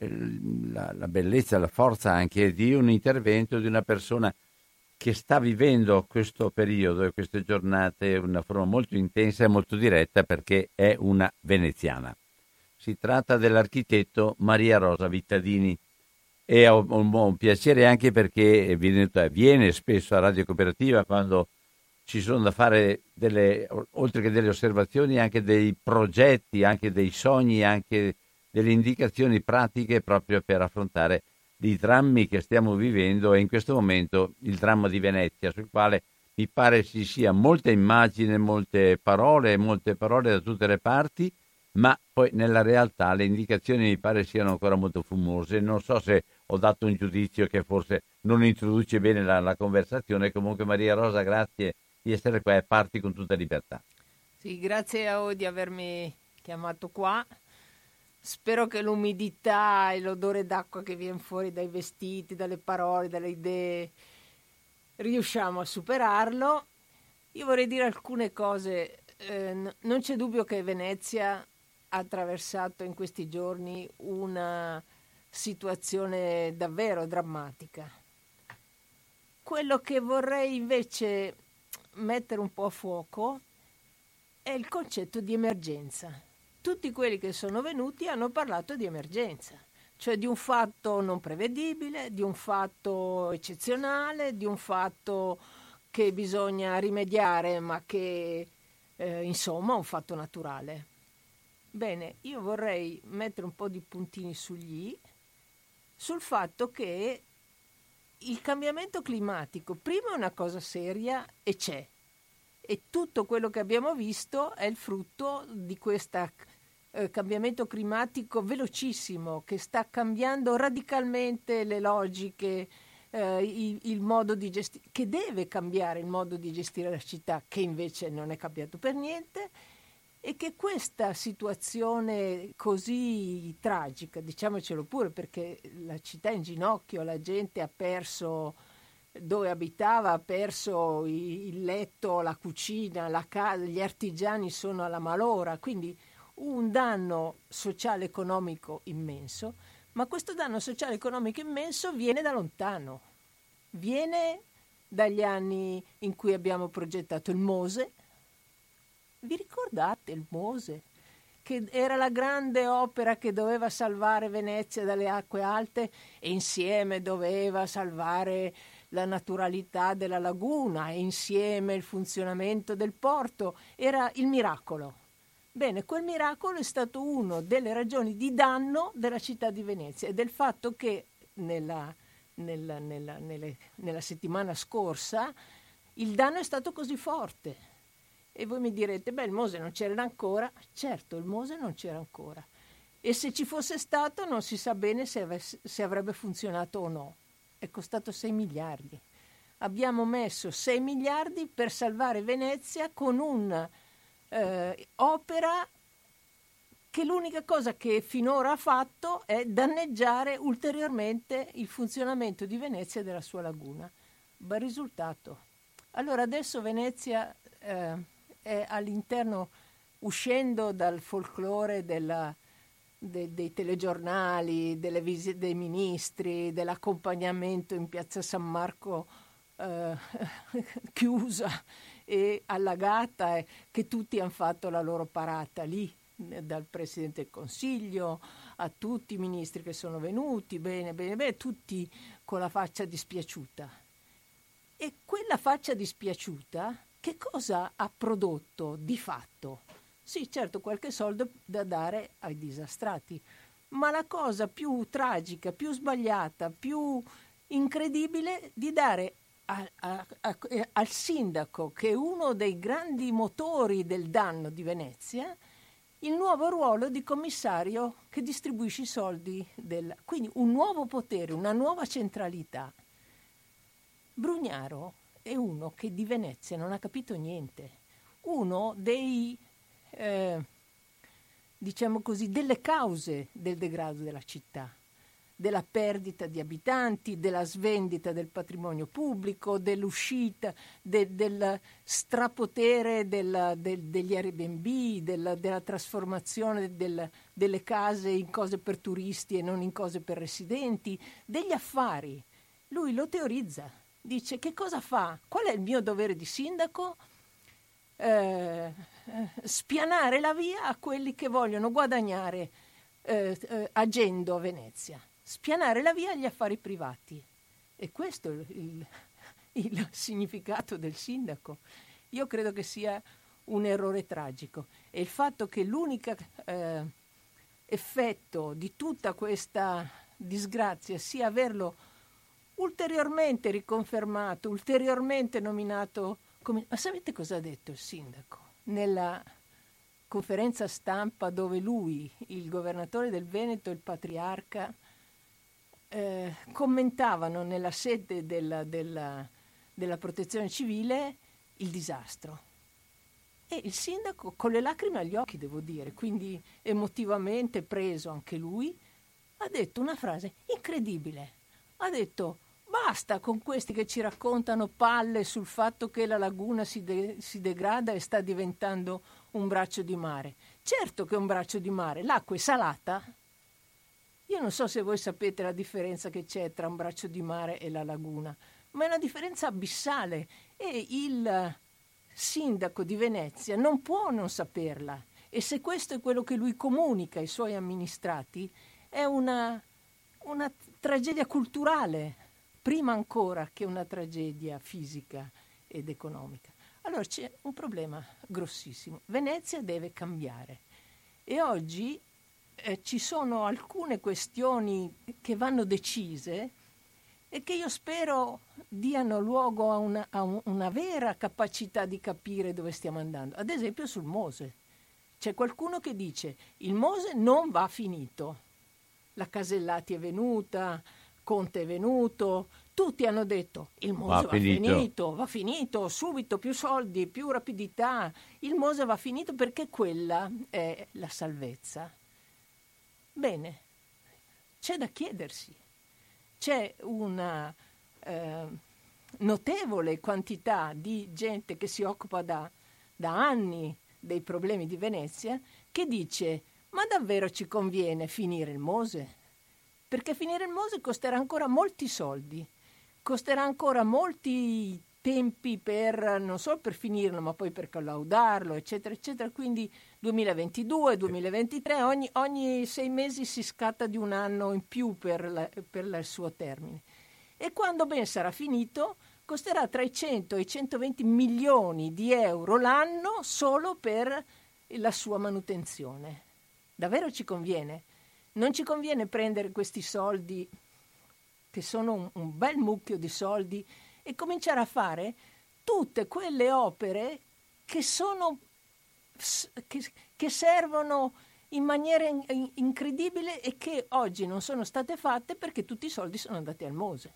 la, la bellezza, la forza anche di un intervento di una persona che sta vivendo questo periodo e queste giornate in una forma molto intensa e molto diretta perché è una veneziana. Si tratta dell'architetto Maria Rosa Vittadini e ho un, un piacere anche perché viene, viene, spesso a Radio Cooperativa quando ci sono da fare delle, oltre che delle osservazioni, anche dei progetti, anche dei sogni, anche delle indicazioni pratiche proprio per affrontare i drammi che stiamo vivendo e in questo momento il dramma di Venezia, sul quale mi pare ci sia molte immagini, molte parole, molte parole da tutte le parti, ma poi nella realtà le indicazioni mi pare siano ancora molto fumose. Non so se ho dato un giudizio che forse non introduce bene la, la conversazione. Comunque Maria Rosa, grazie di essere qua e parti con tutta libertà. Sì, grazie a voi di avermi chiamato qua. Spero che l'umidità e l'odore d'acqua che viene fuori dai vestiti, dalle parole, dalle idee, riusciamo a superarlo. Io vorrei dire alcune cose. Eh, non c'è dubbio che Venezia ha attraversato in questi giorni una situazione davvero drammatica. Quello che vorrei invece mettere un po' a fuoco è il concetto di emergenza tutti quelli che sono venuti hanno parlato di emergenza, cioè di un fatto non prevedibile, di un fatto eccezionale, di un fatto che bisogna rimediare, ma che eh, insomma è un fatto naturale. Bene, io vorrei mettere un po' di puntini sugli sul fatto che il cambiamento climatico prima è una cosa seria e c'è, e tutto quello che abbiamo visto è il frutto di questo eh, cambiamento climatico velocissimo che sta cambiando radicalmente le logiche, eh, il, il, modo di gestire, che deve cambiare il modo di gestire la città, che invece non è cambiato per niente e che questa situazione così tragica, diciamocelo pure perché la città è in ginocchio, la gente ha perso dove abitava ha perso il letto, la cucina, la casa, gli artigiani sono alla malora, quindi un danno sociale economico immenso, ma questo danno sociale economico immenso viene da lontano, viene dagli anni in cui abbiamo progettato il Mose. Vi ricordate il Mose? Che era la grande opera che doveva salvare Venezia dalle acque alte e insieme doveva salvare la naturalità della laguna e insieme il funzionamento del porto. Era il miracolo. Bene, quel miracolo è stato una delle ragioni di danno della città di Venezia e del fatto che nella, nella, nella, nella settimana scorsa il danno è stato così forte. E voi mi direte, beh, il Mose non c'era ancora. Certo, il Mose non c'era ancora. E se ci fosse stato non si sa bene se, avesse, se avrebbe funzionato o no è costato 6 miliardi. Abbiamo messo 6 miliardi per salvare Venezia con un'opera eh, che l'unica cosa che finora ha fatto è danneggiare ulteriormente il funzionamento di Venezia e della sua laguna. Bel risultato. Allora adesso Venezia eh, è all'interno, uscendo dal folklore della, de, dei telegiornali, delle visite dei ministri, dell'accompagnamento in piazza San Marco eh, chiusa e allagata, e che tutti hanno fatto la loro parata lì, dal Presidente del Consiglio a tutti i ministri che sono venuti, bene, bene, bene, tutti con la faccia dispiaciuta. E quella faccia dispiaciuta che cosa ha prodotto di fatto? Sì, certo, qualche soldo da dare ai disastrati, ma la cosa più tragica, più sbagliata, più incredibile di dare a, a, a, al sindaco, che è uno dei grandi motori del danno di Venezia, il nuovo ruolo di commissario che distribuisce i soldi. Del, quindi un nuovo potere, una nuova centralità. Brugnaro è uno che di Venezia non ha capito niente, uno dei, eh, diciamo così, delle cause del degrado della città della perdita di abitanti, della svendita del patrimonio pubblico, dell'uscita, de, del strapotere della, del, degli Airbnb, della, della trasformazione del, delle case in cose per turisti e non in cose per residenti, degli affari. Lui lo teorizza, dice che cosa fa? Qual è il mio dovere di sindaco? Eh, spianare la via a quelli che vogliono guadagnare eh, eh, agendo a Venezia spianare la via agli affari privati. E questo è il, il significato del sindaco. Io credo che sia un errore tragico e il fatto che l'unico eh, effetto di tutta questa disgrazia sia averlo ulteriormente riconfermato, ulteriormente nominato come... Ma sapete cosa ha detto il sindaco? Nella conferenza stampa dove lui, il governatore del Veneto, il patriarca, eh, commentavano nella sede della, della, della protezione civile il disastro. E il sindaco, con le lacrime agli occhi, devo dire, quindi emotivamente preso anche lui, ha detto una frase incredibile. Ha detto basta con questi che ci raccontano palle sul fatto che la laguna si, de- si degrada e sta diventando un braccio di mare. Certo che è un braccio di mare, l'acqua è salata, io non so se voi sapete la differenza che c'è tra un braccio di mare e la laguna, ma è una differenza abissale e il sindaco di Venezia non può non saperla. E se questo è quello che lui comunica ai suoi amministrati, è una, una tragedia culturale, prima ancora che una tragedia fisica ed economica. Allora c'è un problema grossissimo. Venezia deve cambiare. E oggi eh, ci sono alcune questioni che vanno decise e che io spero diano luogo a una, a una vera capacità di capire dove stiamo andando. Ad esempio sul Mose. C'è qualcuno che dice il Mose non va finito. La Casellati è venuta, Conte è venuto, tutti hanno detto il Mose va, va finito. finito. va finito, subito, più soldi, più rapidità. Il Mose va finito perché quella è la salvezza. Bene, c'è da chiedersi. C'è una eh, notevole quantità di gente che si occupa da, da anni dei problemi di Venezia che dice ma davvero ci conviene finire il Mose? Perché finire il Mose costerà ancora molti soldi, costerà ancora molti tempi per non solo per finirlo, ma poi per collaudarlo, eccetera, eccetera. Quindi 2022, 2023, ogni, ogni sei mesi si scatta di un anno in più per, la, per il suo termine. E quando ben sarà finito, costerà tra i 100 e i 120 milioni di euro l'anno solo per la sua manutenzione. Davvero ci conviene? Non ci conviene prendere questi soldi, che sono un, un bel mucchio di soldi, e cominciare a fare tutte quelle opere che sono che, che servono in maniera in, incredibile e che oggi non sono state fatte perché tutti i soldi sono andati al Mose.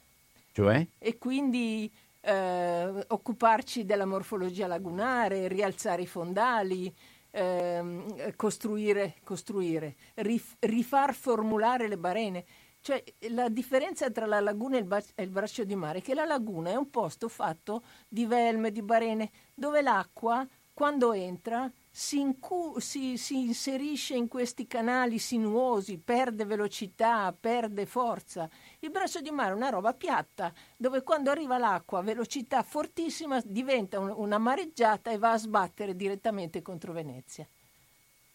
Cioè? E quindi eh, occuparci della morfologia lagunare, rialzare i fondali, ehm, costruire, costruire rif, rifar formulare le barene. Cioè, la differenza tra la laguna e il, ba- e il, braccio di mare è che la laguna è un posto fatto di velme, di barene, dove l'acqua, quando entra, si, incu- si, si, inserisce in questi canali sinuosi, perde velocità, perde forza. Il braccio di mare è una roba piatta, dove quando arriva l'acqua a velocità fortissima diventa un- una mareggiata e va a sbattere direttamente contro Venezia.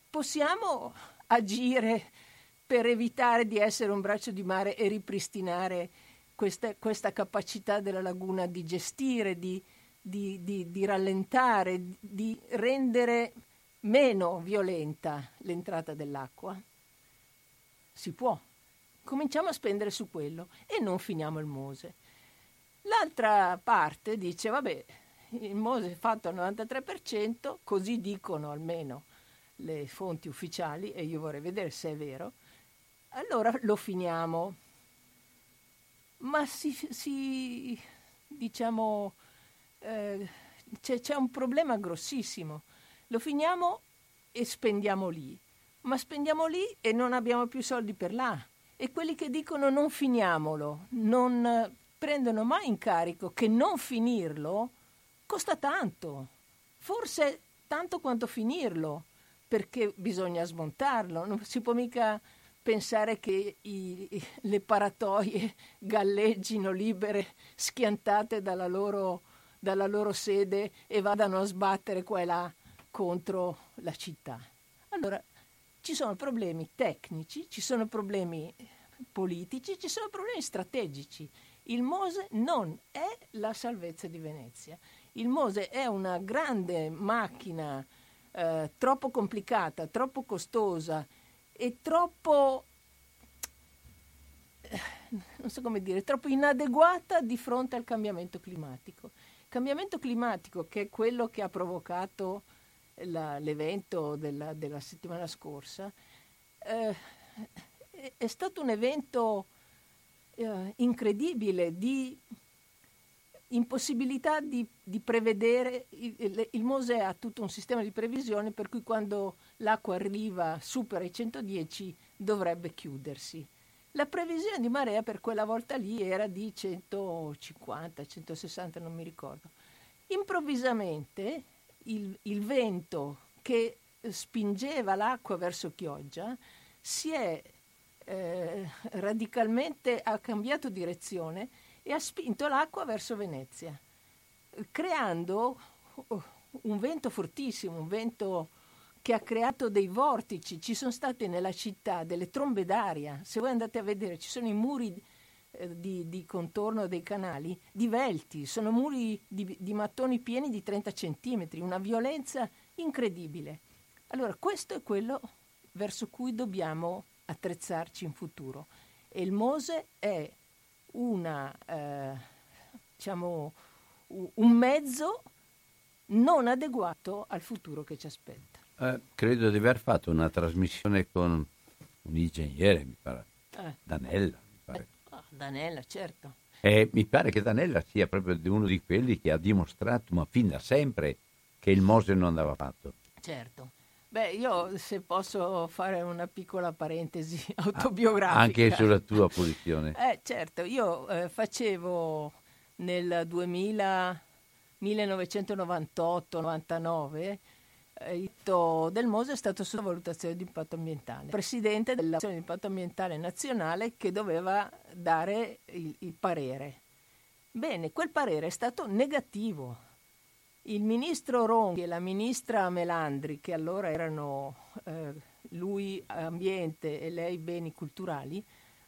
Possiamo agire per evitare di essere un braccio di mare e ripristinare questa, questa capacità della laguna di gestire, di, di, di, di rallentare, di rendere meno violenta l'entrata dell'acqua? Si può. Cominciamo a spendere su quello e non finiamo il Mose. L'altra parte dice, vabbè, il Mose è fatto al 93%, così dicono almeno le fonti ufficiali, e io vorrei vedere se è vero, allora lo finiamo. Ma si, si diciamo, eh, c'è, c'è un problema grossissimo lo finiamo e spendiamo lì, ma spendiamo lì e non abbiamo più soldi per là. E quelli che dicono non finiamolo, non prendono mai in carico che non finirlo costa tanto, forse tanto quanto finirlo, perché bisogna smontarlo, non si può mica pensare che i, le paratoie galleggino libere, schiantate dalla loro, dalla loro sede e vadano a sbattere qua e là contro la città. Allora, ci sono problemi tecnici, ci sono problemi politici, ci sono problemi strategici. Il Mose non è la salvezza di Venezia. Il Mose è una grande macchina eh, troppo complicata, troppo costosa e troppo, eh, non so come dire, troppo inadeguata di fronte al cambiamento climatico. Cambiamento climatico, che è quello che ha provocato la, l'evento della, della, settimana scorsa, eh, è stato un evento eh, incredibile di impossibilità di, di prevedere. Il, il, Mose ha tutto un sistema di previsione per cui quando l'acqua arriva, supera i 110, dovrebbe chiudersi. La previsione di marea per quella volta lì era di 150, 160, non mi ricordo. Improvvisamente il, il vento che spingeva l'acqua verso Chioggia si è eh, radicalmente ha cambiato direzione e ha spinto l'acqua verso Venezia, creando oh, un vento fortissimo, un vento che ha creato dei vortici. Ci sono state nella città delle trombe d'aria. Se voi andate a vedere, ci sono i muri eh, di, di, contorno dei canali divelti, sono muri di, di mattoni pieni di 30 centimetri, una violenza incredibile. Allora, questo è quello verso cui dobbiamo attrezzarci in futuro. E il Mose è una, eh, diciamo, un mezzo non adeguato al futuro che ci aspetta. Eh, credo di aver fatto una trasmissione con un ingegnere, mi pare, eh. Danella. Mi pare. Danella, certo. E mi pare che Danella sia proprio uno di quelli che ha dimostrato, ma fin da sempre, che il Mose non andava fatto. Certo. Beh, io se posso fare una piccola parentesi autobiografica. Anche sulla tua posizione. Eh, certo, io eh, facevo nel 2000, 1998-99 il del Mose è stato sulla valutazione di impatto ambientale, presidente della di impatto ambientale nazionale che doveva dare il, il parere. Bene, quel parere è stato negativo. Il ministro Ronchi e la ministra Melandri, che allora erano eh, lui ambiente e lei beni culturali,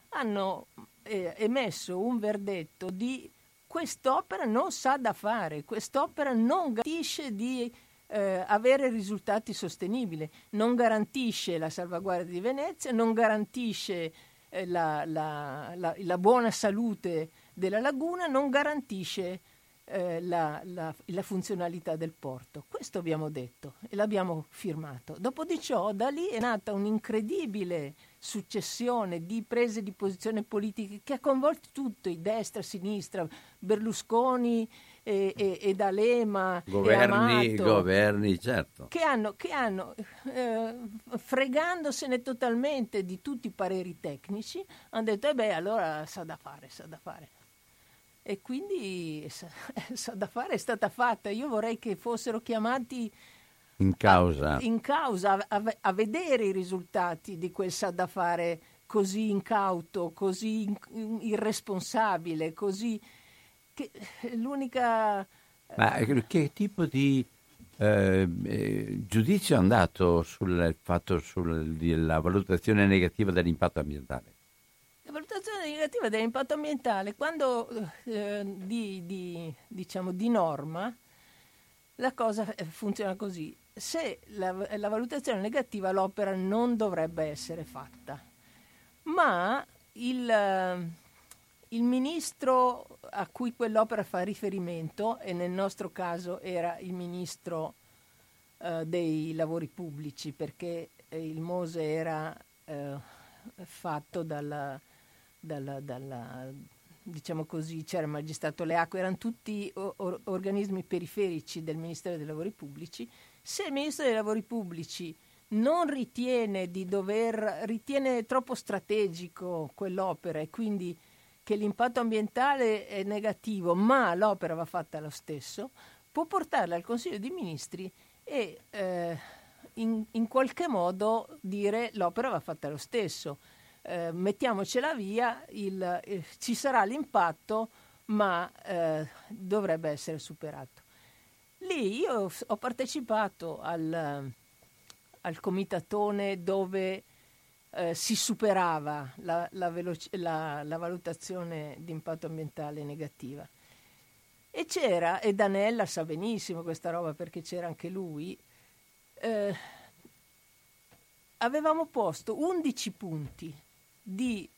hanno eh, emesso un verdetto di quest'opera non sa da fare, quest'opera non garantisce di eh, avere risultati sostenibili, non garantisce la salvaguardia di Venezia, non garantisce eh, la, la, la, la, buona salute della laguna, non garantisce eh, la, funzionalità del porto. Questo abbiamo detto e l'abbiamo firmato. Dopo di ciò, da lì è nata un'incredibile successione di prese di posizione politiche che ha coinvolto tutto, destra, sinistra, Berlusconi, e, e, e D'Alema governi, Amato, governi, certo. che hanno, che hanno eh, fregandosene totalmente di tutti i pareri tecnici, hanno detto, eh beh, allora sa da fare, sa da fare. E quindi sa, sa da fare è stata fatta. Io vorrei che fossero chiamati in causa, a, in causa a, a, vedere i risultati di quel sa da fare così incauto, così irresponsabile, così che l'unica... Ma che tipo di eh, eh, giudizio è andato sul fatto sulla valutazione negativa dell'impatto ambientale? La valutazione negativa dell'impatto ambientale, quando eh, di, di, diciamo, di norma, la cosa eh, funziona così. Se la, la valutazione negativa, l'opera non dovrebbe essere fatta, ma il il ministro a cui quell'opera fa riferimento, e nel nostro caso era il ministro eh, dei lavori pubblici, perché eh, il Mose era eh, fatto dalla, dalla, dalla, diciamo così, c'era il magistrato Le Acque, erano tutti or- organismi periferici del Ministero dei Lavori Pubblici. Se il Ministro dei Lavori Pubblici non ritiene di dover, ritiene troppo strategico quell'opera e quindi che l'impatto ambientale è negativo, ma l'opera va fatta lo stesso, può portarla al Consiglio dei Ministri e eh, in, in, qualche modo dire l'opera va fatta lo stesso. Eh, mettiamocela via, il, eh, ci sarà l'impatto, ma eh, dovrebbe essere superato. Lì io ho partecipato al, al comitatone dove eh, si superava la, la, veloci- la, la, valutazione di impatto ambientale negativa. E c'era, e Danella sa benissimo questa roba perché c'era anche lui, eh, avevamo posto 11 punti di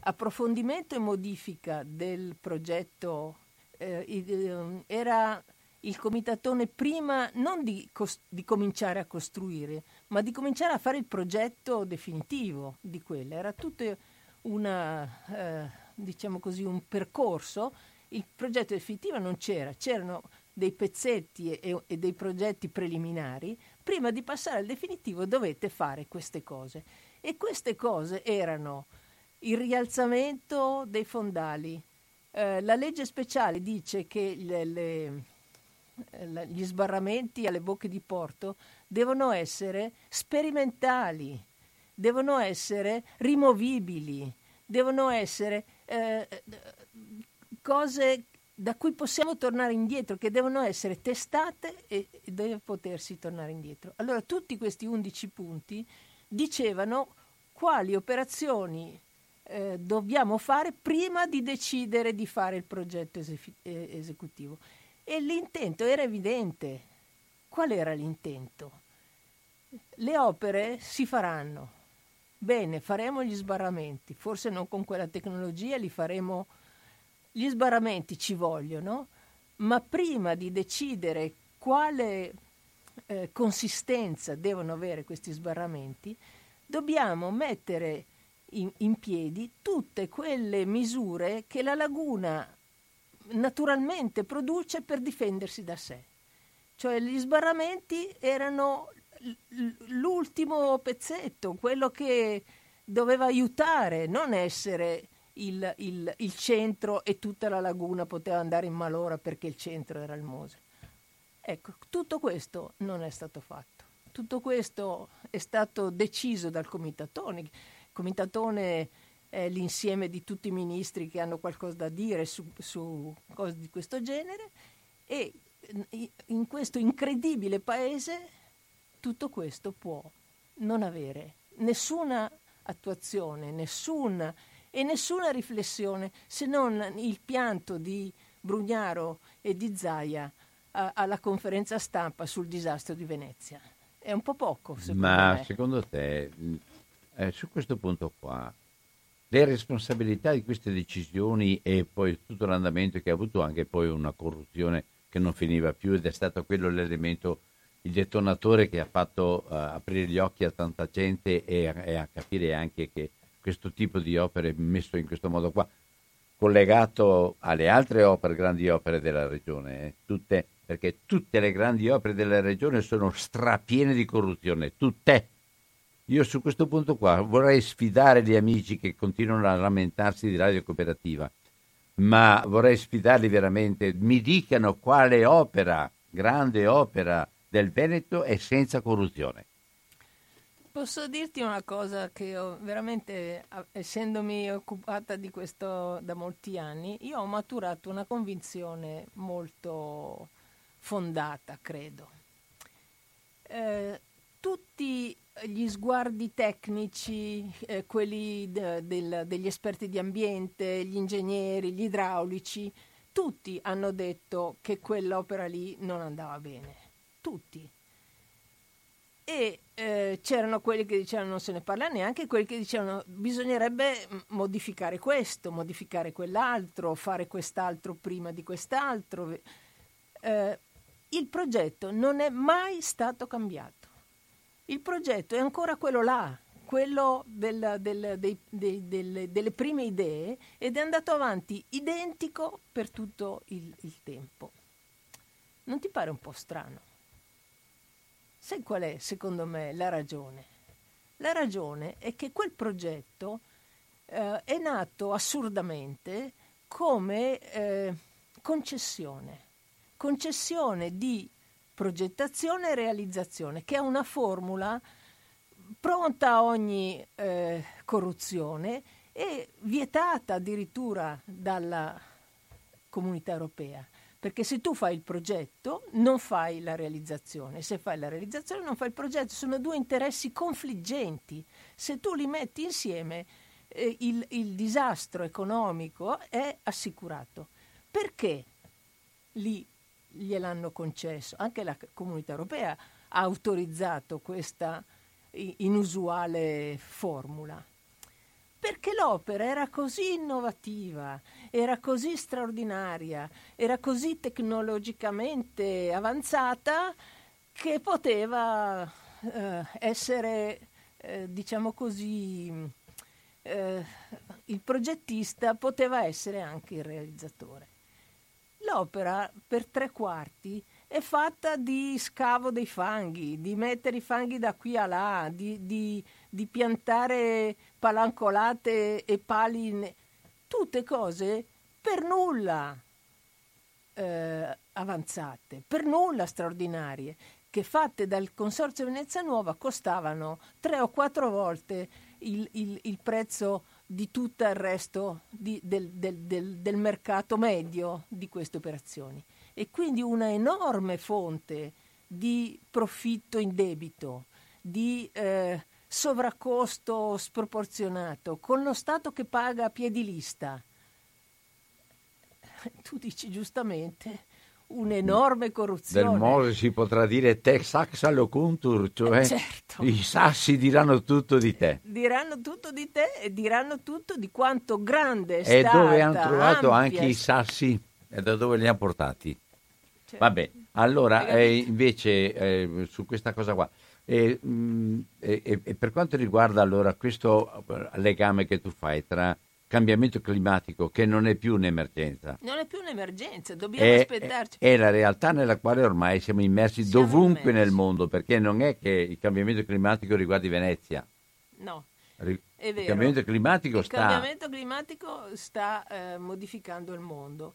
approfondimento e modifica del progetto, eh, era il comitatone prima non di, cos- di, cominciare a costruire, ma di cominciare a fare il progetto definitivo di quella. Era tutto una, eh, diciamo così, un percorso. Il progetto definitivo non c'era, c'erano dei pezzetti e, e dei progetti preliminari. Prima di passare al definitivo dovete fare queste cose. E queste cose erano il rialzamento dei fondali. Eh, la legge speciale dice che le, le eh, gli sbarramenti alle bocche di porto devono essere sperimentali, devono essere rimovibili, devono essere eh, cose da cui possiamo tornare indietro, che devono essere testate e, deve potersi tornare indietro. Allora tutti questi 11 punti dicevano quali operazioni eh, dobbiamo fare prima di decidere di fare il progetto esefi- eh, esecutivo. E l'intento era evidente. Qual era l'intento? Le opere si faranno. Bene, faremo gli sbarramenti, forse non con quella tecnologia, li faremo. Gli sbarramenti ci vogliono, ma prima di decidere quale eh, consistenza devono avere questi sbarramenti, dobbiamo mettere in, in piedi tutte quelle misure che la laguna naturalmente produce per difendersi da sé. Cioè gli sbarramenti erano l'ultimo pezzetto, quello che doveva aiutare, non essere il, il, il, centro e tutta la laguna poteva andare in malora perché il centro era il Mose. Ecco, tutto questo non è stato fatto. Tutto questo è stato deciso dal comitatone. Il comitatone eh, l'insieme di tutti i ministri che hanno qualcosa da dire su, su cose di questo genere e in questo incredibile paese tutto questo può non avere nessuna attuazione, nessuna e nessuna riflessione se non il pianto di Brugnaro e di Zaia a, alla conferenza stampa sul disastro di Venezia. È un po' poco, secondo Ma me. secondo te, eh, su questo punto qua, le responsabilità di queste decisioni e poi tutto l'andamento che ha avuto anche poi una corruzione che non finiva più ed è stato quello l'elemento, il detonatore che ha fatto uh, aprire gli occhi a tanta gente e, e, a capire anche che questo tipo di opere messo in questo modo qua collegato alle altre opere, grandi opere della regione, eh, tutte, perché tutte le grandi opere della regione sono strapiene di corruzione, tutte. Io su questo punto qua vorrei sfidare gli amici che continuano a lamentarsi di radio cooperativa, ma vorrei sfidarli veramente, mi dicano quale opera, grande opera del Veneto è senza corruzione. Posso dirti una cosa che ho veramente, essendomi occupata di questo da molti anni, io ho maturato una convinzione molto fondata, credo. Eh, tutti gli sguardi tecnici, eh, quelli de, del, degli esperti di ambiente, gli ingegneri, gli idraulici, tutti hanno detto che quell'opera lì non andava bene. Tutti e eh, c'erano quelli che dicevano non se ne parla neanche, quelli che dicevano bisognerebbe modificare questo, modificare quell'altro, fare quest'altro prima di quest'altro. Eh, il progetto non è mai stato cambiato. Il progetto è ancora quello là, quello del, del, dei, dei, delle, delle, prime idee ed è andato avanti identico per tutto il, il tempo. Non ti pare un po' strano? Sai qual è, secondo me, la ragione? La ragione è che quel progetto eh, è nato assurdamente come eh, concessione, concessione di progettazione e realizzazione, che è una formula pronta a ogni eh, corruzione e vietata addirittura dalla comunità europea. Perché se tu fai il progetto non fai la realizzazione, se fai la realizzazione non fai il progetto, sono due interessi confliggenti. Se tu li metti insieme eh, il, il disastro economico è assicurato. Perché lì gliel'hanno concesso? Anche la comunità europea ha autorizzato questa inusuale formula perché l'opera era così innovativa, era così straordinaria, era così tecnologicamente avanzata che poteva eh, essere, eh, diciamo così, eh, il progettista poteva essere anche il realizzatore. L'opera per tre quarti è fatta di scavo dei fanghi, di mettere i fanghi da qui a là, di, di di piantare palancolate e pali. Tutte cose per nulla eh, avanzate, per nulla straordinarie, che fatte dal Consorzio Venezia Nuova costavano tre o quattro volte il, il, il prezzo di tutto il resto di, del, del, del, del mercato medio di queste operazioni. E quindi una enorme fonte di profitto in debito, di eh, sovraccosto sproporzionato, con lo Stato che paga a piedi lista. Tu dici giustamente un'enorme corruzione. Del Mose si potrà dire te saxa locuntur, cioè eh certo. i sassi diranno tutto di te. Diranno tutto di te e diranno tutto di quanto grande è e stata. E dove hanno trovato anche i sassi e da dove li hanno portati. Certo. Vabbè, allora eh, invece eh, su questa cosa qua. E, mm, e, e, per quanto riguarda allora questo legame che tu fai tra cambiamento climatico, che non è più un'emergenza. Non è più un'emergenza, dobbiamo è, aspettarci. È, è la realtà nella quale ormai siamo immersi siamo dovunque immersi. nel mondo, perché non è che il cambiamento climatico riguardi Venezia. No. È vero. Il cambiamento climatico il sta... cambiamento climatico sta eh, modificando il mondo.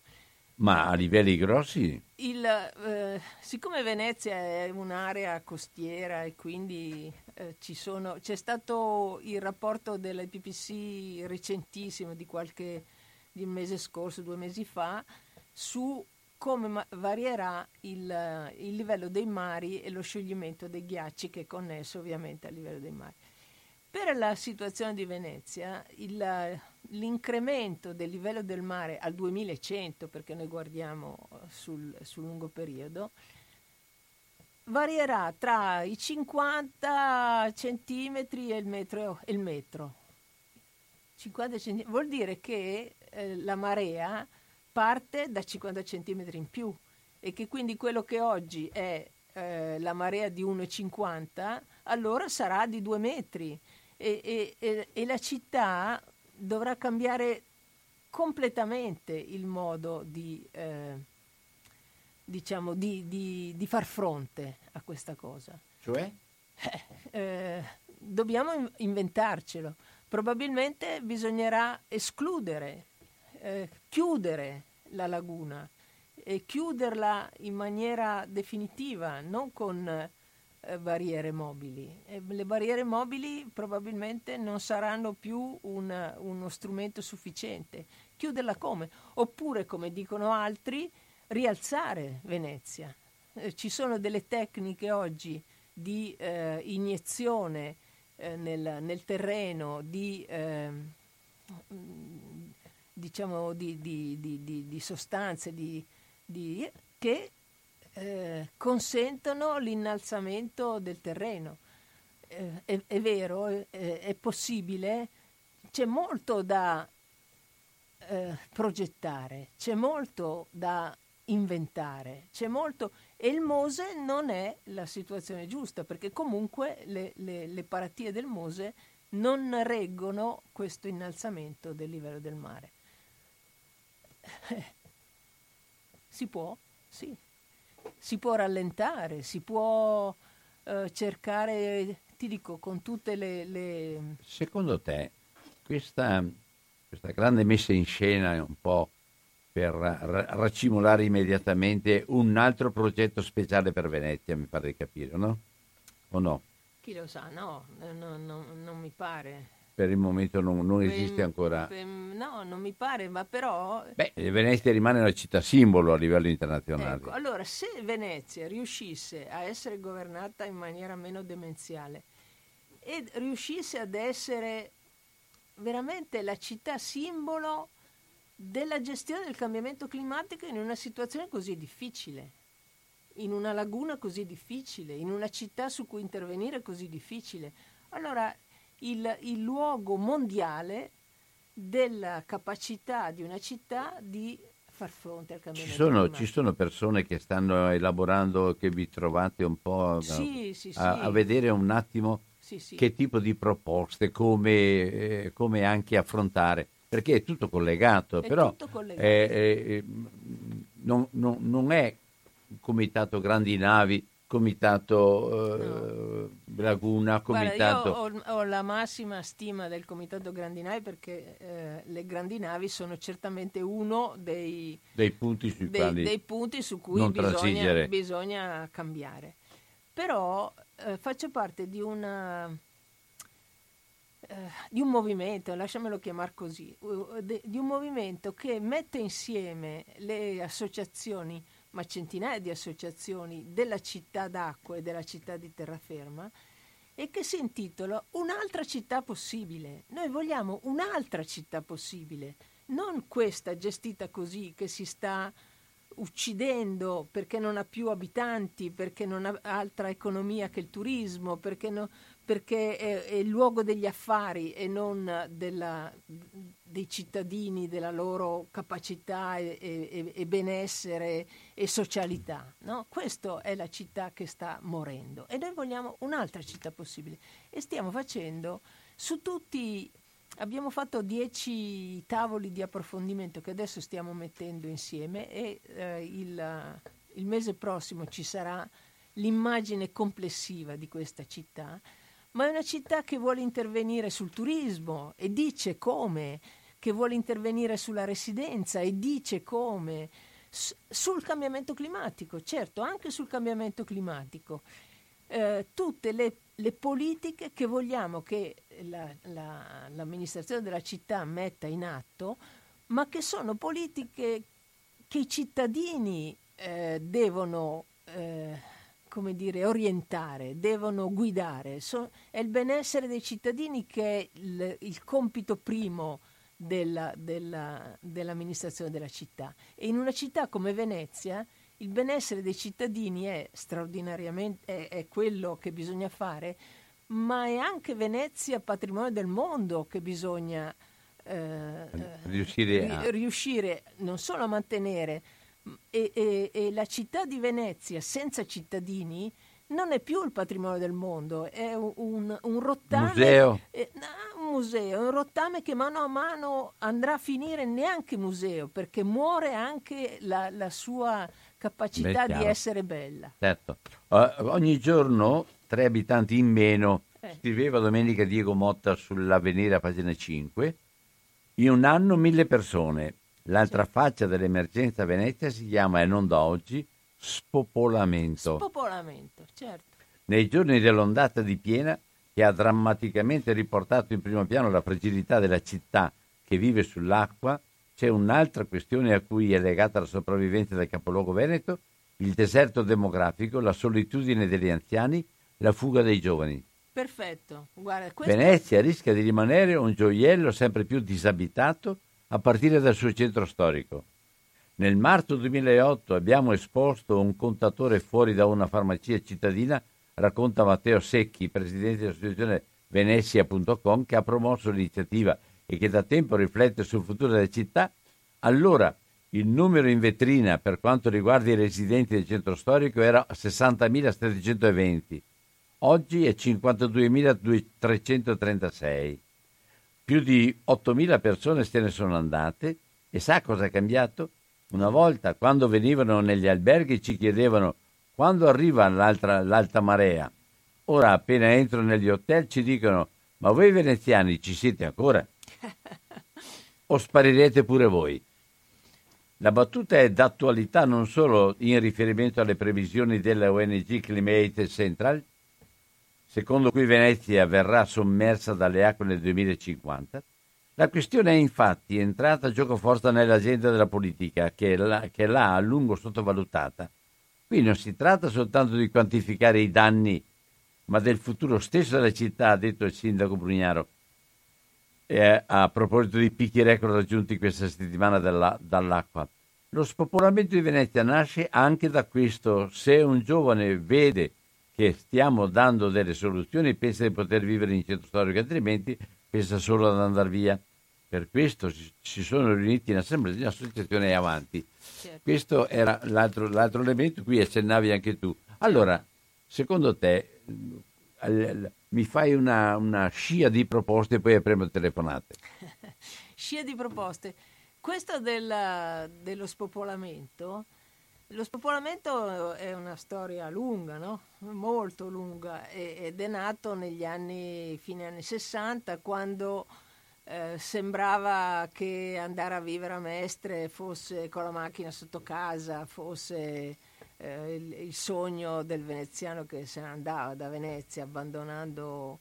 Ma a livelli grossi? Il, eh, siccome Venezia è un'area costiera e quindi eh, sono, c'è stato il rapporto dell'IPPC recentissimo di qualche di un mese scorso, due mesi fa, su come ma- varierà il, il livello dei mari e lo scioglimento dei ghiacci che è connesso ovviamente al livello dei mari. Per la situazione di Venezia, il, l'incremento del livello del mare al 2100, perché noi guardiamo sul, sul lungo periodo, varierà tra i 50 centimetri e il metro. E il metro. 50 centimetri, vuol dire che eh, la marea parte da 50 centimetri in più e che quindi quello che oggi è eh, la marea di 1,50 allora sarà di 2 metri e, e, e la città dovrà cambiare completamente il modo di, eh, diciamo, di, di, di, far fronte a questa cosa. Cioè? Eh, eh, dobbiamo inventarcelo. Probabilmente bisognerà escludere, eh, chiudere la laguna e chiuderla in maniera definitiva, non con eh, barriere mobili. E le barriere mobili probabilmente non saranno più una, uno strumento sufficiente. Chiuderla come? Oppure, come dicono altri, rialzare Venezia. Eh, ci sono delle tecniche oggi di eh, iniezione eh, nel, nel, terreno, di, ehm, diciamo, di, di, di sostanze, di di, che eh, consentono l'innalzamento del terreno. Eh, è, è, vero, è, è, possibile, c'è molto da eh, progettare, c'è molto da inventare, c'è molto e il Mose non è la situazione giusta perché comunque le, le, le paratie del Mose non reggono questo innalzamento del livello del mare. Si può, sì. Si può rallentare, si può eh, cercare, ti dico, con tutte le... le... Secondo te questa, questa, grande messa in scena è un po' per ra- racimolare immediatamente un altro progetto speciale per Venezia, mi pare di capire, no? O no? Chi lo sa, no, no, no non mi pare per il momento non, non esiste ancora. No, non mi pare, ma però... Beh, Venezia rimane una città simbolo a livello internazionale. Ecco, allora, se Venezia riuscisse a essere governata in maniera meno demenziale e riuscisse ad essere veramente la città simbolo della gestione del cambiamento climatico in una situazione così difficile, in una laguna così difficile, in una città su cui intervenire così difficile, allora il, il luogo mondiale della capacità di una città di far fronte al cambiamento ci sono, ci sono, persone che stanno elaborando, che vi trovate un po' sì, sì, a, sì. a, vedere un attimo che tipo di proposte, come, eh, come, anche affrontare, perché è tutto collegato, è però tutto collegato. Eh, eh, non, non, non, è un comitato grandi navi comitato eh, no. Laguna, comitato... Guarda, ho, ho, la massima stima del comitato Grandinai perché eh, le grandi navi sono certamente uno dei, dei, punti, sui dei, dei punti, su cui bisogna, bisogna, cambiare. Però eh, faccio parte di una eh, di un movimento, lasciamelo chiamare così, di un movimento che mette insieme le associazioni ma centinaia di associazioni della città d'acqua e della città di terraferma e che si intitola Un'altra città possibile. Noi vogliamo un'altra città possibile, non questa gestita così che si sta uccidendo perché non ha più abitanti, perché non ha altra economia che il turismo, perché, no, perché è, è, il luogo degli affari e non della, dei cittadini, della loro capacità e, e, e benessere e socialità. No? Questa è la città che sta morendo e noi vogliamo un'altra città possibile e stiamo facendo su tutti abbiamo fatto dieci tavoli di approfondimento che adesso stiamo mettendo insieme e eh, il, il mese prossimo ci sarà l'immagine complessiva di questa città ma è una città che vuole intervenire sul turismo e dice come, che vuole intervenire sulla residenza e dice come, S- sul cambiamento climatico, certo, anche sul cambiamento climatico. Eh, tutte le, le, politiche che vogliamo che la, la, l'amministrazione della città metta in atto, ma che sono politiche che i cittadini eh, devono eh, come dire, orientare, devono guidare. So, è il benessere dei cittadini che è il, il compito primo della, della, dell'amministrazione della città. E in una città come Venezia il benessere dei cittadini è straordinariamente è, è quello che bisogna fare, ma è anche Venezia patrimonio del mondo che bisogna eh, riuscire, a... riuscire non solo a mantenere, e, e, e la città di Venezia senza cittadini non è più il patrimonio del mondo, è un, un, un rottame. Museo. Eh, un museo, un rottame che mano a mano andrà a finire neanche museo, perché muore anche la, la sua capacità Beh, di essere bella. Certo. Uh, ogni giorno tre abitanti in meno, Eh. scriveva domenica Diego Motta sull'avvenire a pagina 5. In un anno mille persone. L'altra faccia dell'emergenza a Venezia si chiama, e non da oggi, spopolamento. Spopolamento, certo. Nei giorni dell'ondata di piena che ha drammaticamente riportato in primo piano la fragilità della città che vive sull'acqua, c'è un'altra questione a cui è legata la sopravvivenza del capoluogo veneto, il deserto demografico, la solitudine degli anziani, la fuga dei giovani. Perfetto. Guarda, questo... Venezia rischia di rimanere un gioiello sempre più disabitato a partire dal suo centro storico. Nel marzo 2008 abbiamo esposto un contatore fuori da una farmacia cittadina, racconta Matteo Secchi, presidente dell'associazione Venezia.com, che ha promosso l'iniziativa e che da tempo riflette sul futuro della città. Allora il numero in vetrina per quanto riguarda i residenti del centro storico era 60.720, oggi è 52.336. Più di 8.000 persone se ne sono andate e sa cosa è cambiato? Una volta, quando venivano negli alberghi, ci chiedevano quando arriva l'altra, l'alta marea. Ora, appena entrano negli hotel, ci dicono: Ma voi veneziani ci siete ancora? O sparirete pure voi? La battuta è d'attualità non solo in riferimento alle previsioni della ONG Climate Central, secondo cui Venezia verrà sommersa dalle acque nel 2050. La questione è infatti entrata giocoforza nell'agenda della politica, che l'ha, che l'ha a lungo sottovalutata. Qui non si tratta soltanto di quantificare i danni, ma del futuro stesso della città, ha detto il sindaco Brugnaro, eh, a proposito di picchi record raggiunti questa settimana dalla, dall'acqua. Lo spopolamento di Venezia nasce anche da questo. Se un giovane vede che stiamo dando delle soluzioni, pensa di poter vivere in centro storico, altrimenti pensa solo ad andare via. Per questo si sono riuniti in assemblea di un'associazione avanti. certo. Questo era l'altro, l'altro elemento, qui accennavi anche tu. Allora, secondo te, mi fai una, una scia di proposte e poi apriamo telefonate. Scia di proposte. Questo del, dello spopolamento, lo spopolamento è una storia lunga, no? molto lunga, ed è nato negli anni, fine anni 60, quando eh, sembrava che andare a vivere a Mestre fosse con la macchina sotto casa, fosse eh, il, il sogno del veneziano che se ne andava da Venezia abbandonando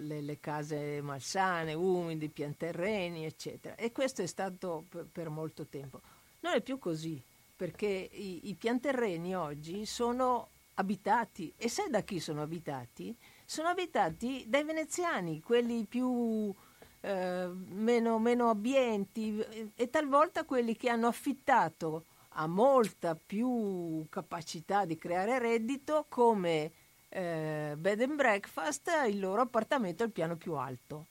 le, le case malsane, umidi, pianterreni, eccetera. E questo è stato per, per molto tempo. Non è più così, perché i, i pianterreni oggi sono abitati. E sai da chi sono abitati? Sono abitati dai veneziani, quelli più eh, meno, meno abbienti e, e talvolta quelli che hanno affittato a molta più capacità di creare reddito come eh, bed and breakfast il loro appartamento al piano più alto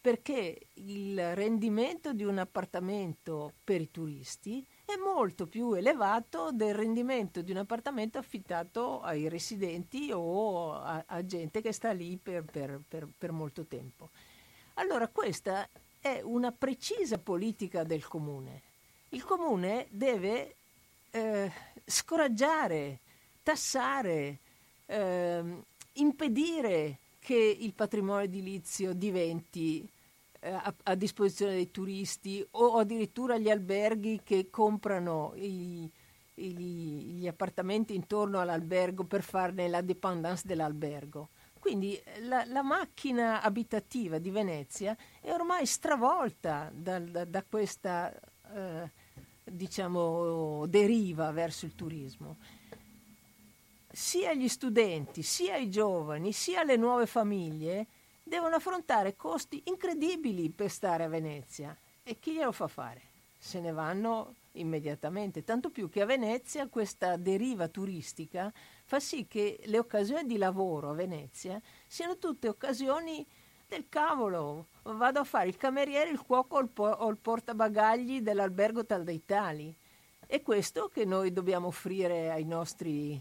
perché il rendimento di un appartamento per i turisti è molto più elevato del rendimento di un appartamento affittato ai residenti o a, a gente che sta lì per, per- per- per molto tempo. Allora questa è una precisa politica del comune. Il comune deve eh, scoraggiare, tassare, ehm, impedire che il patrimonio edilizio diventi eh, a, a disposizione dei turisti o addirittura gli alberghi che comprano i- i- gli appartamenti intorno all'albergo per farne la dependance dell'albergo. Quindi eh, la, la macchina abitativa di Venezia è ormai stravolta dal- da, da questa eh, diciamo, deriva verso il turismo sia gli studenti, sia i giovani, sia le nuove famiglie devono affrontare costi incredibili per stare a Venezia. E chi glielo fa fare? Se ne vanno immediatamente, tanto più che a Venezia questa deriva turistica fa sì che le occasioni di lavoro a Venezia siano tutte occasioni del cavolo. Vado a fare il cameriere, il cuoco o il, po- o il portabagagli dell'albergo tal dei tali. È questo che noi dobbiamo offrire ai nostri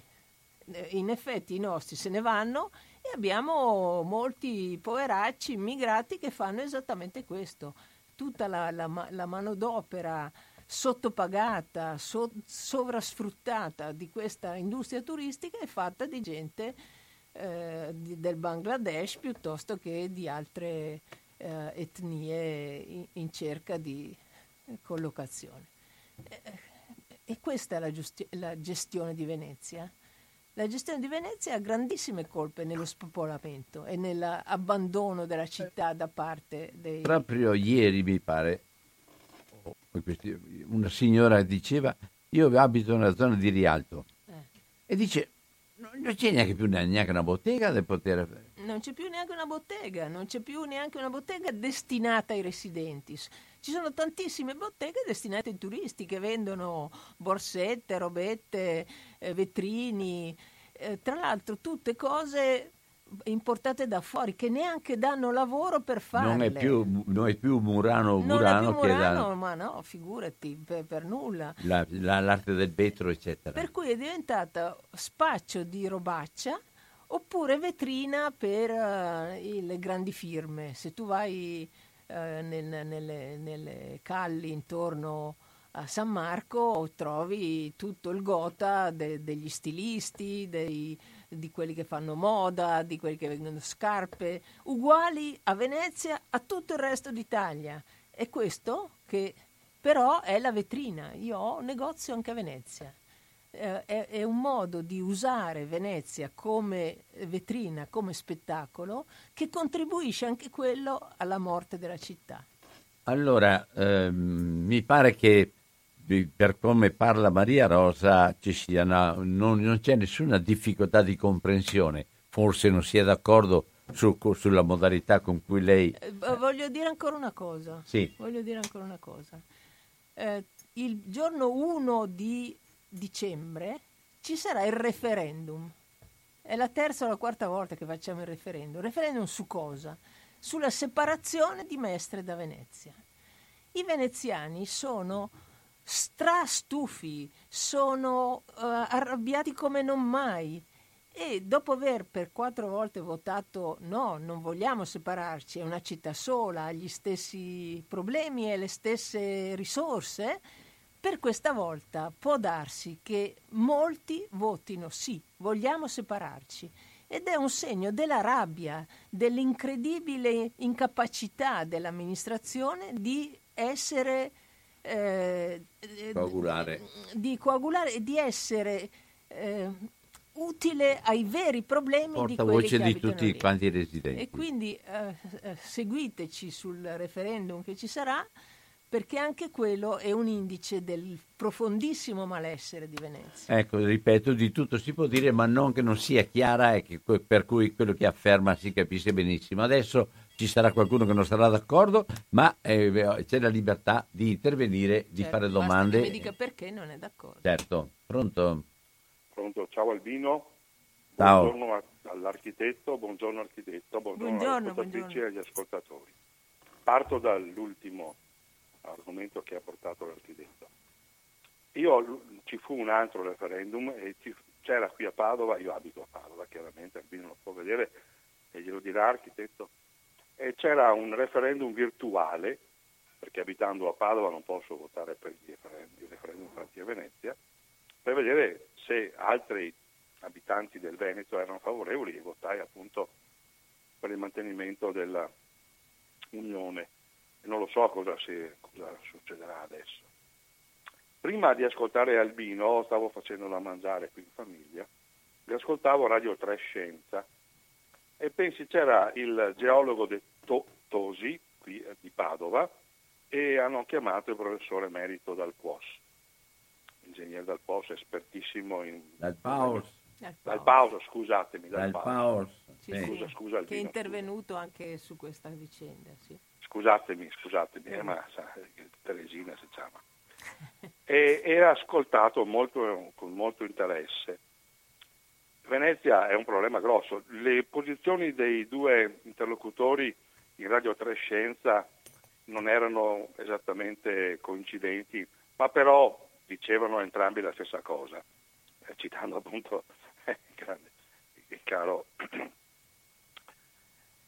eh, in effetti i nostri se ne vanno e abbiamo molti poveracci immigrati che fanno esattamente questo. Tutta la, la, la manodopera sottopagata, so, sovrasfruttata di questa industria turistica è fatta di gente eh, di, del Bangladesh piuttosto che di altre eh, etnie in, in, cerca di collocazione. Eh, e questa è la, giusti- la gestione di Venezia. La gestione di Venezia ha grandissime colpe nello spopolamento e nell'abbandono della città da parte dei... Proprio ieri mi pare una signora diceva io abito nella zona di Rialto eh. e dice non c'è neanche più neanche una bottega da poter non c'è più neanche una bottega non c'è più neanche una bottega destinata ai residenti ci sono tantissime botteghe destinate ai turisti che vendono borsette, robette, eh, vetrini, eh, tra l'altro tutte cose importate da fuori che neanche danno lavoro per farle. Non è più, non è più Murano, non Murano, più Murano da... ma no, figurati, per, per nulla. La, la, l'arte del vetro, eccetera. Per cui è diventata spaccio di robaccia oppure vetrina per uh, le grandi firme. Se tu vai uh, nel, nelle, nelle calli intorno a San Marco trovi tutto il gota de, degli stilisti, dei, di quelli che fanno moda, di quelli che vendono scarpe, uguali a Venezia, a tutto il resto d'Italia. E questo che però è la vetrina. Io ho un negozio anche a Venezia. Eh, è, è, un modo di usare Venezia come vetrina, come spettacolo, che contribuisce anche quello alla morte della città. Allora, ehm, mi pare che per come parla Maria Rosa ci sia una, non, non, c'è nessuna difficoltà di comprensione, forse non si è d'accordo su, sulla modalità con cui lei... Eh, voglio dire ancora una cosa. Sì. Voglio dire ancora una cosa. Eh, il giorno 1 di dicembre ci sarà il referendum. È la terza o la quarta volta che facciamo il referendum. referendum su cosa? Sulla separazione di Mestre da Venezia. I veneziani sono strastufi, sono uh, arrabbiati come non mai. E dopo aver per quattro volte votato no, non vogliamo separarci, è una città sola, ha gli stessi problemi e le stesse risorse, per questa volta può darsi che molti votino sì, vogliamo separarci. Ed è un segno della rabbia, dell'incredibile incapacità dell'amministrazione di essere eh, coagulare. di coagulare e di essere eh, utile ai veri problemi Porta di di tutti lì. quanti i residenti. E quindi eh, eh, seguiteci sul referendum che ci sarà perché anche quello è un indice del profondissimo malessere di Venezia. Ecco, ripeto, di tutto si può dire, ma non che non sia chiara e che, per cui quello che afferma si capisce benissimo. Adesso ci sarà qualcuno che non sarà d'accordo, ma eh, c'è la libertà di intervenire, di certo, fare domande. Che mi dica perché non è d'accordo. Certo, pronto? Pronto, ciao Albino. Ciao. Buongiorno all'architetto, buongiorno architetto, buongiorno, buongiorno alle ascoltatrici buongiorno. e agli ascoltatori. Parto dall'ultimo argomento che ha portato l'architetto. Io ci fu un altro referendum e ci, c'era qui a Padova, io abito a Padova chiaramente, Albino lo può vedere e glielo dirà architetto, e c'era un referendum virtuale, perché abitando a Padova non posso votare per i referendum, referendum fatti a Venezia, per vedere se altri abitanti del Veneto erano favorevoli e votai appunto per il mantenimento della Unione. E non lo so cosa, si, cosa succederà adesso. Prima di ascoltare Albino, stavo facendo da mangiare qui in famiglia, vi ascoltavo Radio 3 Scienza e pensi c'era il geologo de to- Tosi qui eh, di Padova e hanno chiamato il professore Merito dal POS. L'ingegnere dal POS espertissimo in... Dal PAOS. Dal PAOS, scusatemi. Dal, dal PAOS. Sì, scusa, scusa, Albino, che è intervenuto scusa. anche su questa vicenda. Sì. Scusatemi, scusatemi, eh, ma sa, Teresina si chiama. e era ascoltato molto, con molto interesse Venezia è un problema grosso. Le posizioni dei due interlocutori in Radio 3 Scienza non erano esattamente coincidenti, ma però dicevano entrambi la stessa cosa, eh, citando appunto grande, caro.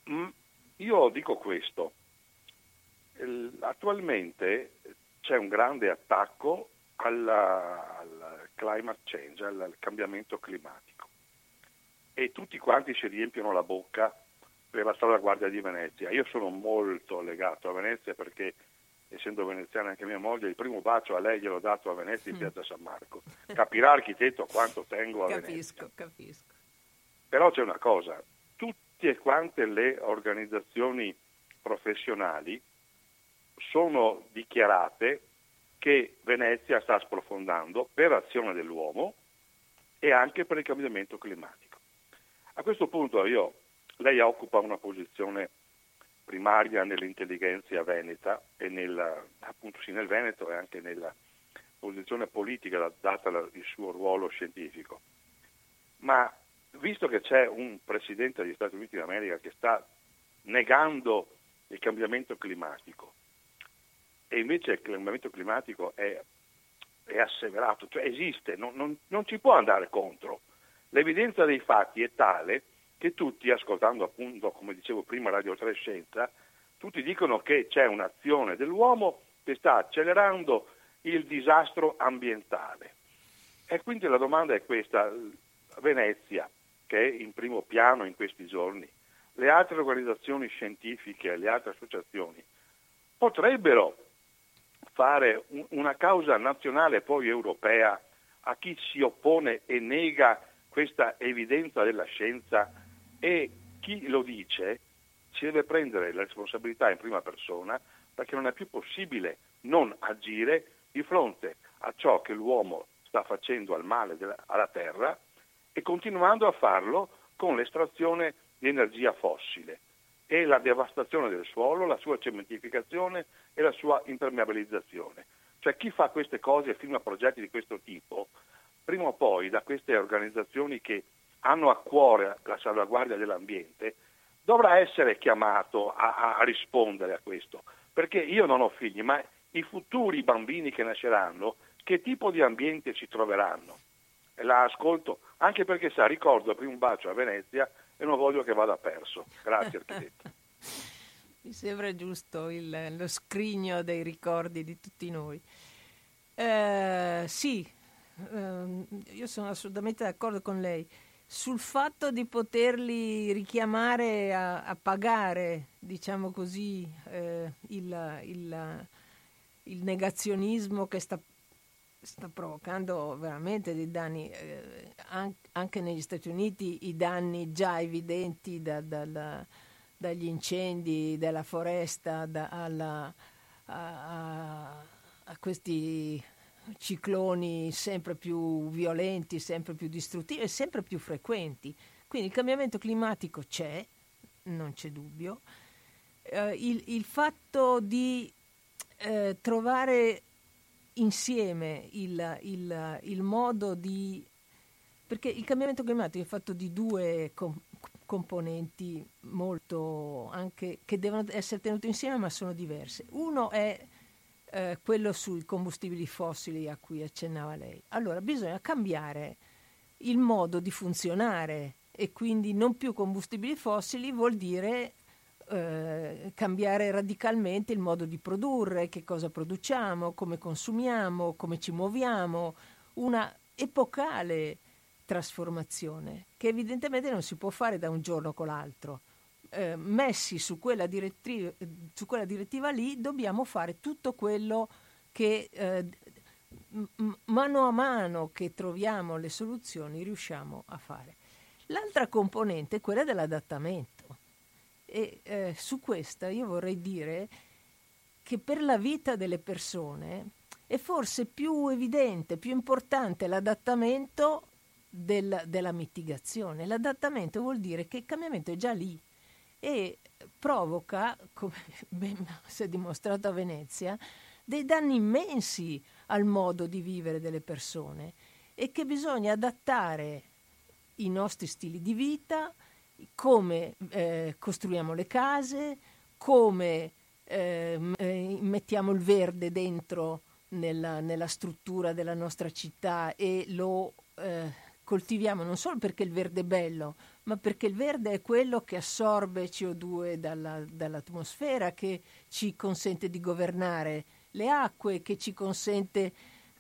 Mm, io dico questo, attualmente c'è un grande attacco alla, al climate change, al cambiamento climatico e tutti quanti si riempiono la bocca per la salvaguardia di Venezia. Io sono molto legato a Venezia perché essendo veneziana anche mia moglie, il primo bacio a lei gliel'ho dato a Venezia in mm. piazza San Marco. Capirà architetto quanto tengo a capisco, Venezia. Capisco, Però c'è una cosa, tutte quante le organizzazioni professionali sono dichiarate che Venezia sta sprofondando per azione dell'uomo e anche per il cambiamento climatico. A questo punto io, lei occupa una posizione primaria nell'intelligenza veneta e nel, appunto sì, nel Veneto e anche nella posizione politica data il suo ruolo scientifico. Ma visto che c'è un presidente degli Stati Uniti d'America che sta negando il cambiamento climatico e invece il cambiamento climatico è, è asseverato, cioè esiste, non, non, non ci può andare contro. L'evidenza dei fatti è tale che tutti, ascoltando appunto, come dicevo prima, Radio 3 Scienza, tutti dicono che c'è un'azione dell'uomo che sta accelerando il disastro ambientale. E quindi la domanda è questa, Venezia, che è in primo piano in questi giorni, le altre organizzazioni scientifiche, le altre associazioni, potrebbero fare una causa nazionale e poi europea a chi si oppone e nega questa evidenza della scienza e chi lo dice si deve prendere la responsabilità in prima persona perché non è più possibile non agire di fronte a ciò che l'uomo sta facendo al male della, alla terra e continuando a farlo con l'estrazione di energia fossile e la devastazione del suolo, la sua cementificazione e la sua impermeabilizzazione. Cioè chi fa queste cose e firma progetti di questo tipo, prima o poi da queste organizzazioni che hanno a cuore la salvaguardia dell'ambiente, dovrà essere chiamato a, a rispondere a questo. Perché io non ho figli, ma i futuri bambini che nasceranno, che tipo di ambiente ci troveranno? La ascolto anche perché sa, ricordo prima un bacio a Venezia e non voglio che vada perso. Grazie architetto. Mi sembra giusto il, lo scrigno dei ricordi di tutti noi. Eh, sì, eh, io sono assolutamente d'accordo con lei sul fatto di poterli richiamare a, a pagare, diciamo così, eh, il, il, il, negazionismo che sta, sta, provocando veramente dei danni, eh, anche negli Stati Uniti, i danni già evidenti da, da, dagli incendi della foresta da, alla, a, a questi cicloni sempre più violenti, sempre più distruttivi e sempre più frequenti. Quindi il cambiamento climatico c'è, non c'è dubbio. Eh, il, il, fatto di eh, trovare insieme il, il, il, modo di... perché il cambiamento climatico è fatto di due com- componenti molto anche che devono essere tenute insieme ma sono diverse. Uno è eh, quello sui combustibili fossili a cui accennava lei. Allora bisogna cambiare il modo di funzionare e quindi non più combustibili fossili vuol dire eh, cambiare radicalmente il modo di produrre, che cosa produciamo, come consumiamo, come ci muoviamo, una epocale trasformazione che evidentemente non si può fare da un giorno con l'altro. Eh, messi su quella, su quella, direttiva lì dobbiamo fare tutto quello che eh, mano a mano che troviamo le soluzioni riusciamo a fare. L'altra componente è quella dell'adattamento e eh, su questa io vorrei dire che per la vita delle persone è forse più evidente, più importante l'adattamento del, della mitigazione. L'adattamento vuol dire che il cambiamento è già lì, e provoca, come ben si è dimostrato a Venezia, dei danni immensi al modo di vivere delle persone e che bisogna adattare i nostri stili di vita, come eh, costruiamo le case, come eh, eh mettiamo il verde dentro nella, nella, struttura della nostra città e lo eh, coltiviamo non solo perché il verde è bello, ma perché il verde è quello che assorbe CO2 dalla, dall'atmosfera, che ci consente di governare le acque, che ci consente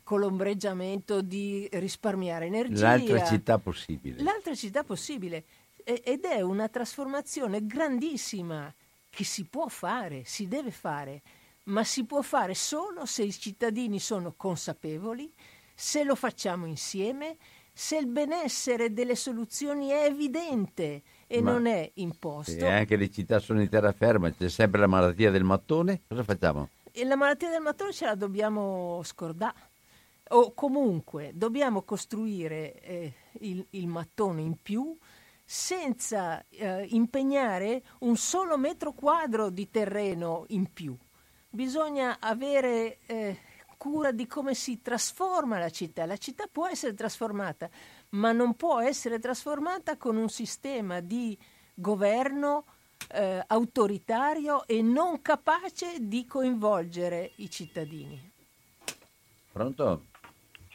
con l'ombreggiamento di risparmiare energia. L'altra città possibile. L'altra città possibile. Ed è una trasformazione grandissima che si può fare, si deve fare, ma si può fare solo se i cittadini sono consapevoli, se lo facciamo insieme, se il benessere delle soluzioni è evidente e Ma non è imposto. E anche le città sono in terraferma, c'è sempre la malattia del mattone, cosa facciamo? E la malattia del mattone ce la dobbiamo scordare. O comunque dobbiamo costruire eh, il, il, mattone in più senza eh, impegnare un solo metro quadro di terreno in più. Bisogna avere eh, cura di come si trasforma la città. La città può essere trasformata, ma non può essere trasformata con un sistema di governo eh, autoritario e non capace di coinvolgere i cittadini. Pronto?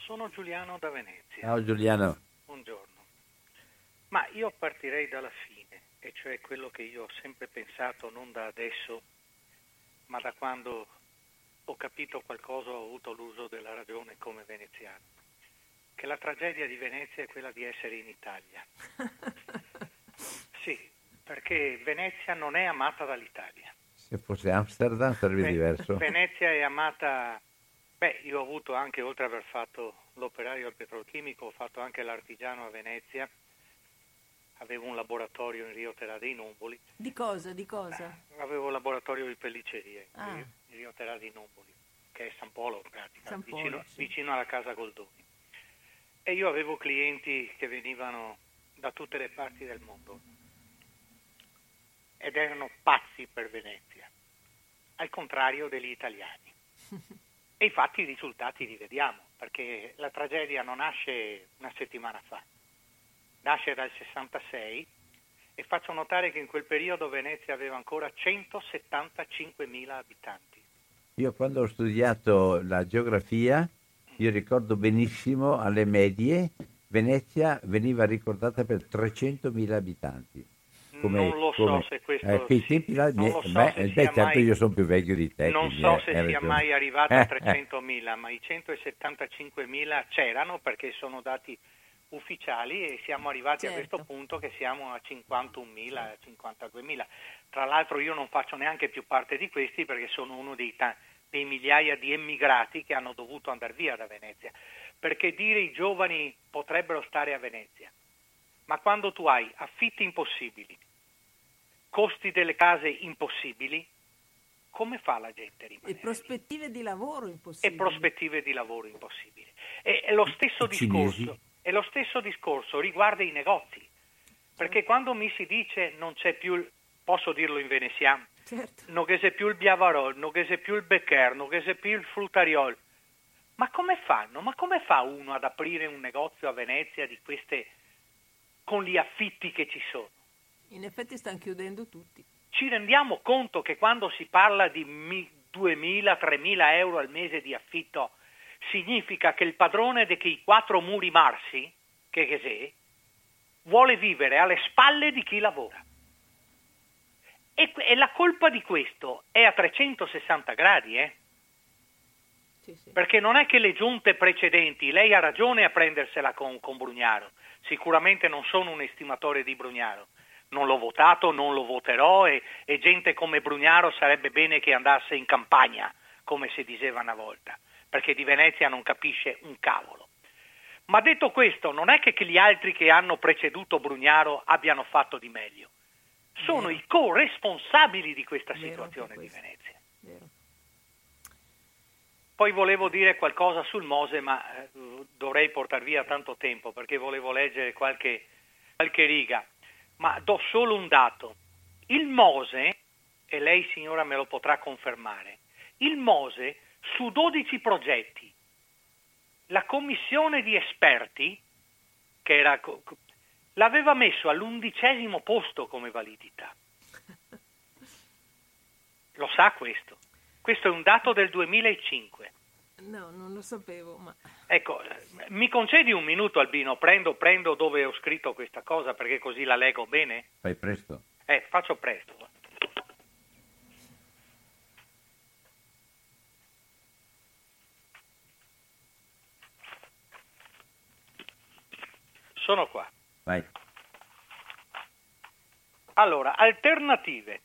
Sono Giuliano da Venezia. Ciao Giuliano. Ma io partirei dalla fine, e cioè quello che io ho sempre pensato non da adesso, ma da quando ho capito qualcosa, ho avuto l'uso della ragione come veneziano, che la tragedia di Venezia è quella di essere in Italia. sì, perché Venezia non è amata dall'Italia. Se fosse Amsterdam sarebbe Ve- diverso. Venezia è amata, beh, io ho avuto anche, oltre ad aver fatto l'operaio al petrolchimico, ho fatto anche l'artigiano a Venezia, avevo un laboratorio in Rio Terra dei Nomboli. Di cosa? Di cosa? Avevo un laboratorio di pellicerie. Ah. Rio Terra di Nomboli, che è San Polo in pratica, San Polo, vicino, sì. vicino alla casa Goldoni. E io avevo clienti che venivano da tutte le parti del mondo ed erano pazzi per Venezia, al contrario degli italiani. e infatti i risultati li vediamo, perché la tragedia non nasce una settimana fa, nasce dal 66 e faccio notare che in quel periodo Venezia aveva ancora 175.000 abitanti. Io quando ho studiato la geografia, io ricordo benissimo alle medie, Venezia veniva ricordata per 300.000 abitanti. Come, non lo come, so se questo eh, quei tempi là, non so beh, beh certo mai, io sono più vecchio di te non so se sia ragione. mai arrivato a 300.000 ma i 175.000 c'erano perché sono dati ufficiali e siamo arrivati certo. a questo certo. punto che siamo a 51.000 52.000 tra l'altro io non faccio neanche più parte di questi perché sono uno dei tanti dei migliaia di emigrati che hanno dovuto andare via da Venezia. Perché dire i giovani potrebbero stare a Venezia, ma quando tu hai affitti impossibili, costi delle case impossibili, come fa la gente a rimanere? E prospettive di lavoro impossibili. E prospettive di lavoro impossibili. E, e, lo, stesso discorso, e lo stesso discorso riguarda i negozi. Perché quando mi si dice non c'è più, posso dirlo in veneziano, Certo. Non che sia più il biavarol, non che sia più il beccher, non sia più il fruttariol. Ma come fanno? Ma come fa uno ad aprire un negozio a Venezia di queste con gli affitti che ci sono? In effetti stanno chiudendo tutti. Ci rendiamo conto che quando si parla di 2.000-3.000 euro al mese di affitto significa che il padrone di quei quattro muri marsi, che, che sei, vuole vivere alle spalle di chi lavora. E, e, la colpa di questo è a 360 gradi, eh? Sì, sì. Perché non è che le giunte precedenti, lei ha ragione a prendersela con, con Brugnaro, sicuramente non sono un estimatore di Brugnaro, non l'ho votato, non lo voterò e, e gente come Brugnaro sarebbe bene che andasse in campagna, come si diceva una volta, perché di Venezia non capisce un cavolo. Ma detto questo, non è che gli altri che hanno preceduto Brugnaro abbiano fatto di meglio sono Vero. i co-responsabili di questa Vero situazione di Venezia. Vero. Poi volevo dire qualcosa sul Mose, ma eh, dovrei portare via tanto tempo perché volevo leggere qualche, qualche riga. Ma do solo un dato. Il Mose, e lei signora me lo potrà confermare, il Mose su 12 progetti, la commissione di esperti, che era l'aveva messo all'undicesimo posto come validità. Lo sa questo? Questo è un dato del 2005. No, non lo sapevo, ma... Ecco, mi concedi un minuto Albino, prendo, prendo dove ho scritto questa cosa perché così la leggo bene? Fai presto. Eh, faccio presto. Sono qua. Vai. Allora, alternative.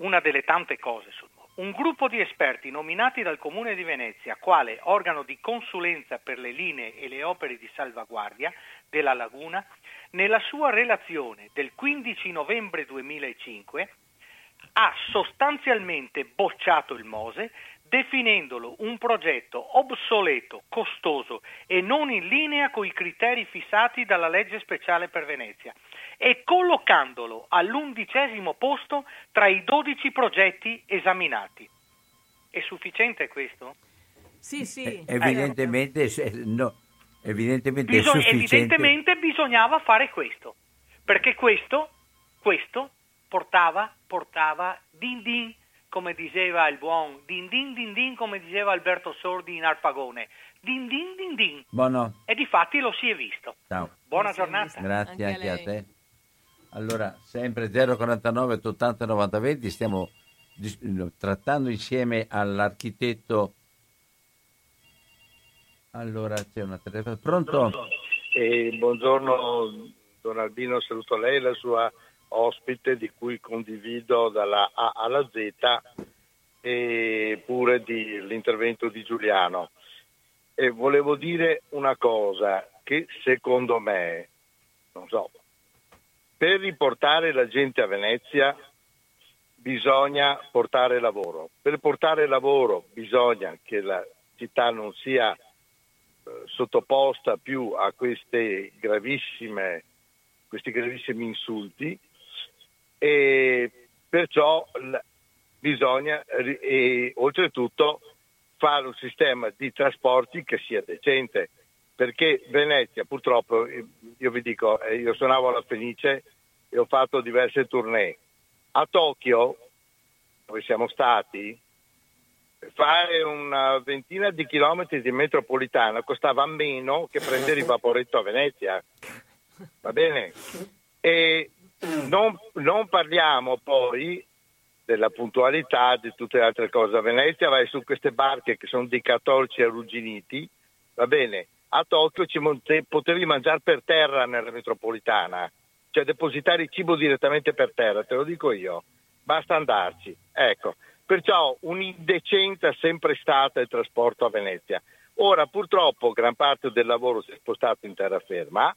Una delle tante cose sul. Un gruppo di esperti nominati dal Comune di Venezia quale organo di consulenza per le linee e le opere di salvaguardia della laguna, nella sua relazione del 15 novembre 2005 ha sostanzialmente bocciato il Mose definendolo un progetto obsoleto, costoso e non in linea con i criteri fissati dalla legge speciale per Venezia e collocandolo all'undicesimo posto tra i 12 progetti esaminati. È sufficiente questo? Sì, sì. Eh, evidentemente, se- no, evidentemente sufficiente. evidentemente bisognava fare questo, perché questo, questo portava, portava din din, come diceva il buon din din din din, come diceva Alberto Sordi in Arpagone, din din din din, Buono, e di fatti lo si è visto. ciao. Buona giornata. visto. Grazie Anche anche, a te. Allora, sempre 049 80 90 20, stiamo trattando insieme all'architetto. Allora, c'è una telefonata. Pronto? E buongiorno Don Albino, saluto lei e la sua ospite di cui condivido dalla A alla Z e pure di- l'intervento di Giuliano. E volevo dire una cosa che secondo me, non so, per riportare la gente a Venezia bisogna portare lavoro. Per portare lavoro bisogna che la città non sia eh, sottoposta più a questi gravissimi insulti e perciò bisogna e, oltretutto fare un sistema di trasporti che sia decente perché Venezia purtroppo io vi dico eh, io suonavo alla Fenice e ho fatto diverse tournée a Tokyo dove siamo stati fare una ventina di chilometri di metropolitana costava meno che prendere il vaporetto a Venezia. Va bene? E non, non parliamo poi della puntualità, di tutte le altre cose. A Venezia vai su queste barche che sono dei cattolici arrugginiti, va bene? A Tokyo ci monte- potevi mangiare per terra nella metropolitana, cioè depositare il cibo direttamente per terra, te lo dico io. Basta andarci. Ecco. Perciò un'indecenza sempre stata il trasporto a Venezia. Ora purtroppo gran parte del lavoro si è spostato in terraferma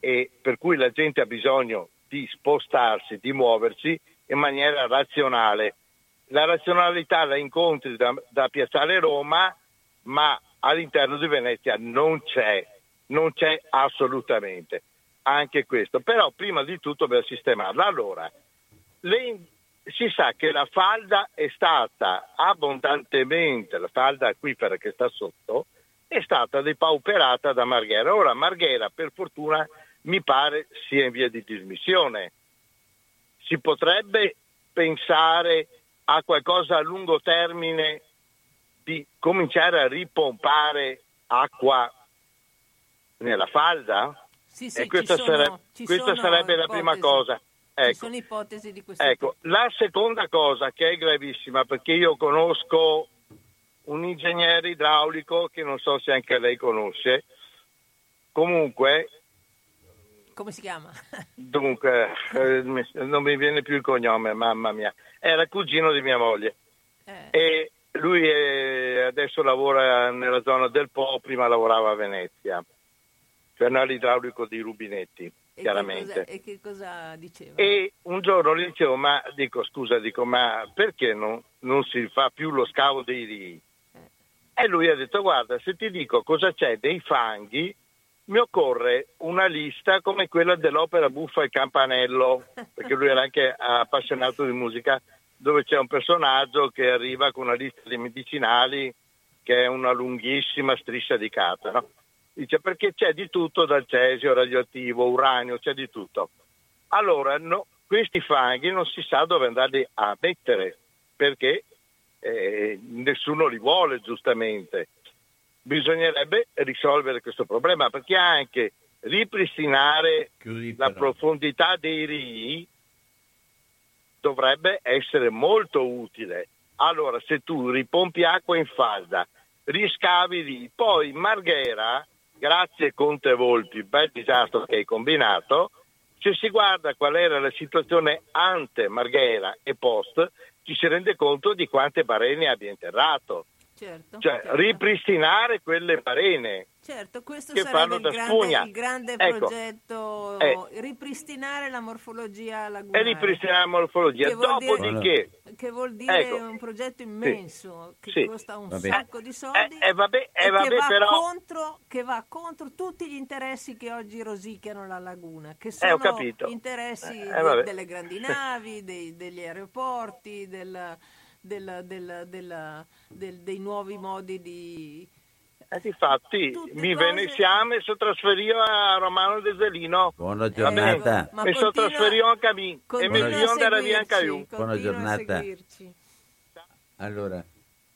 e per cui la gente ha bisogno di spostarsi, di muoversi in maniera razionale. La razionalità la incontri da, da Piazzale Roma, ma all'interno di Venezia non c'è, non c'è assolutamente anche questo. Però prima di tutto per sistemarla. Allora, le- si sa che la falda è stata abbondantemente, la falda acquifera che sta sotto, è stata depauperata da Marghera. Ora Marghera, per fortuna, mi pare sia in via di dismissione. Si potrebbe pensare a qualcosa a lungo termine di cominciare a ripompare acqua nella falda? Sì, sì, e questa, ci sono- sare- ci questa sarebbe la prima cosa. Ci Ecco. sono ipotesi di questo Ecco, la seconda cosa che è gravissima, perché io conosco un ingegnere idraulico che non so se anche lei conosce, comunque, tipo. Come si chiama? dunque, eh, non mi viene più il cognome, mamma mia, era cugino di mia moglie Eh, e lui è- adesso lavora nella zona del Po, prima lavorava a Venezia, cioè nell'idraulico di rubinetti, e che chiaramente. cosa- E che cosa diceva? E un giorno gli dicevo, ma dico scusa, dico, ma perché non, non si fa più lo scavo dei rii? E lui ha detto, guarda, se ti dico cosa c'è dei fanghi, mi occorre una lista come quella dell'opera buffa e campanello, perché lui era anche appassionato di musica, dove c'è un personaggio che arriva con una lista di medicinali che è una lunghissima striscia di carta, no? Dice perché c'è di tutto dal cesio, radioattivo, uranio, c'è di tutto. Allora, no, questi fanghi non si sa dove andarli a mettere, perché eh, nessuno li vuole giustamente. Bisognerebbe risolvere questo problema perché anche ripristinare la profondità dei rii dovrebbe essere molto utile. Allora, se tu ripompi acqua in falda, riscavi lì, poi Marghera, grazie Conte Volpi, bel disastro che hai combinato, se si guarda qual era la situazione ante Marghera e post, ci si rende conto di quante barene abbia interrato. Certo, cioè certo. ripristinare quelle barene Certo, questo che sarebbe fanno il da grande, spugna. il grande Ecco. progetto, Eh. ripristinare la morfologia e lagunare. ripristinare la morfologia. Che vuol dire- Dopodiché, Che vuol dire Ecco. un progetto immenso che Sì. costa un Vabbè. sacco di soldi Eh, eh, vabbè, eh, e vabbè, che, va però- contro, che va contro tutti gli interessi che oggi rosicchiano la laguna, che Eh, sono interessi Eh, de- delle grandi navi, dei- degli aeroporti, del- del- del- dei nuovi modi di... eh, difatti, Tutte mi cose- veneziamo e sono trasferito a Romano de Zelino. Buona Eh, giornata. ma mi sono trasferito anche a me e mi a voglio andare via anche a io. Buona giornata. Allora,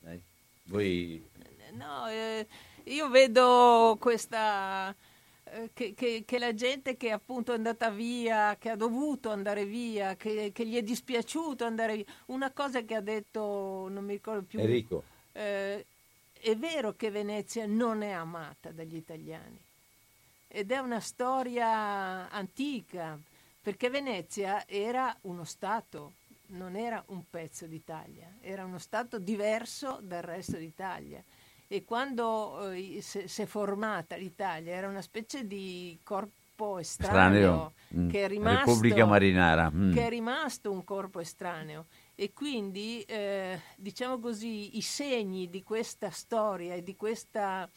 dai, voi No, eh, io vedo questa eh, che, che- che la gente che appunto è andata via, che ha dovuto andare via, che, che gli è dispiaciuto andare via. Una cosa che ha detto, non mi ricordo più. Enrico, eh, è vero che Venezia non è amata dagli italiani ed è una storia antica, perché Venezia era uno Stato, non era un pezzo d'Italia, era uno Stato diverso dal resto d'Italia. E quando eh, si è formata l'Italia era una specie di corpo estraneo, strano. Mm. che è rimasto Repubblica Marinara. mm. che è rimasto un corpo estraneo e quindi eh, diciamo così i segni di questa storia e di, questa,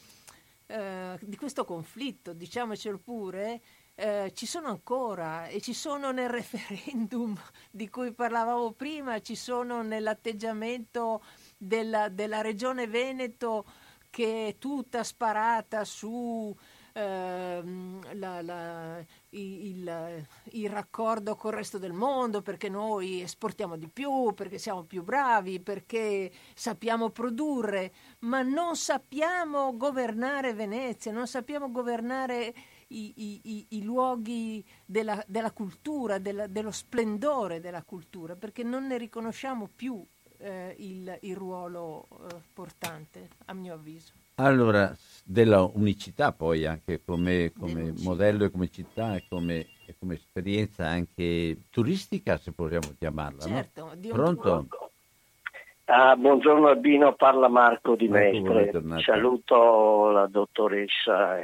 eh, di questo conflitto, diciamocelo pure, eh, ci sono ancora e ci sono nel referendum di cui parlavamo prima, ci sono nell'atteggiamento della, della regione Veneto che è tutta sparata su ehm, la- la- il, il raccordo col resto del mondo perché noi esportiamo di più, perché siamo più bravi, perché sappiamo produrre, ma non sappiamo governare Venezia, non sappiamo governare i, i- i- i luoghi della, della cultura, della- dello splendore della cultura, perché non ne riconosciamo più eh, il, il ruolo eh, portante, a mio avviso. Allora, della unicità poi anche come, come modello e come città e come, e come esperienza anche turistica, se possiamo chiamarla, no? Certo, di un- Pronto? Ah, buongiorno Albino, parla Marco di Mestre. Saluto la dottoressa.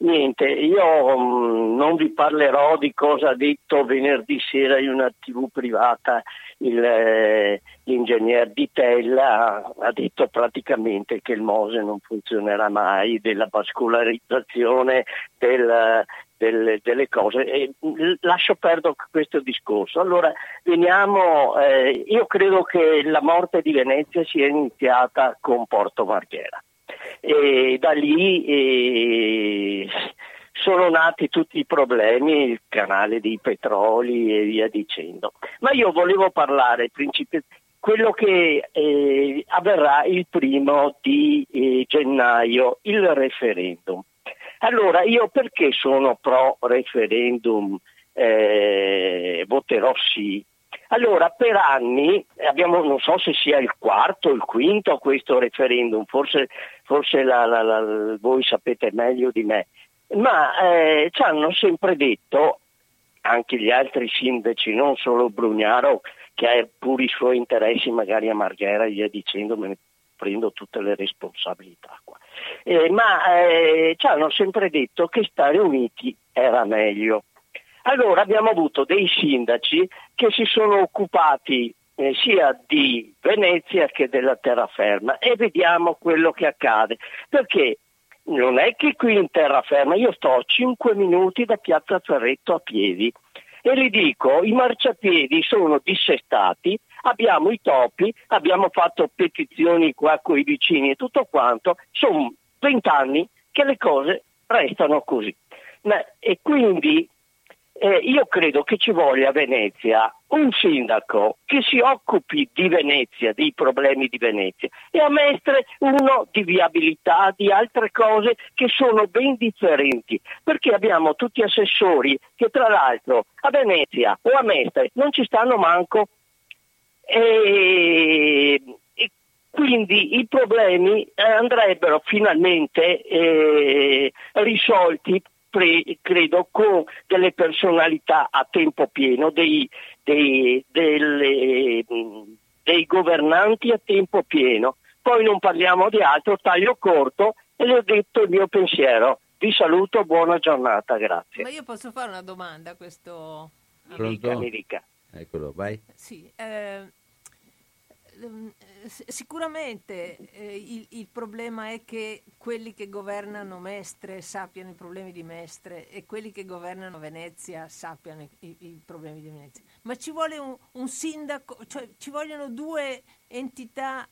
Niente, io mh, non vi parlerò di cosa ha detto venerdì sera in una tv privata il, eh, l'ingegner Di Tella, ha detto praticamente che il Mose non funzionerà mai, della vascolarizzazione del, del- delle cose. E, mh, lascio perdere questo discorso. Allora, veniamo, eh, io credo che la morte di Venezia sia iniziata con Porto Marghera e da lì eh, sono nati tutti i problemi, il canale dei petroli e via dicendo. Ma io volevo parlare principi- quello che eh, avverrà il primo di eh, gennaio, il referendum. Allora, io perché sono pro referendum eh, voterò sì? Allora, per anni abbiamo, non so se sia il quarto o il quinto questo referendum, forse, forse la- la- la- voi sapete meglio di me, ma eh, ci hanno sempre detto, anche gli altri sindaci, non solo Brugnaro, che ha pure i suoi interessi magari a Marghera e via dicendo, me ne prendo tutte le responsabilità qua. Eh, ma eh, ci hanno sempre detto che stare uniti era meglio. Allora abbiamo avuto dei sindaci che si sono occupati eh, sia di Venezia che della terraferma e vediamo quello che accade. Perché non è che qui in terraferma, io sto a 5 minuti da Piazza Ferretto a piedi e gli dico i marciapiedi sono dissestati, abbiamo i topi, abbiamo fatto petizioni qua con i vicini e tutto quanto, sono 20 anni che le cose restano così. Ma- e quindi eh, io credo che ci voglia a Venezia un sindaco che si occupi di Venezia, dei problemi di Venezia, e a Mestre uno di viabilità, di altre cose che sono ben differenti, perché abbiamo tutti assessori che tra l'altro a Venezia o a Mestre non ci stanno manco. E, e quindi i problemi eh, andrebbero finalmente eh, risolti pre, credo con delle personalità a tempo pieno, dei, dei, delle, dei governanti a tempo pieno. Poi non parliamo di altro, taglio corto e le ho detto il mio pensiero. Vi saluto, buona giornata, grazie. Ma io posso fare una domanda a questo Pronto? America. Eccolo, vai. Sì, eh, sicuramente eh, il, il, problema è che quelli che governano Mestre sappiano i problemi di Mestre e quelli che governano Venezia sappiano i, i problemi di Venezia. Ma ci vuole un, un sindaco, cioè ci vogliono due entità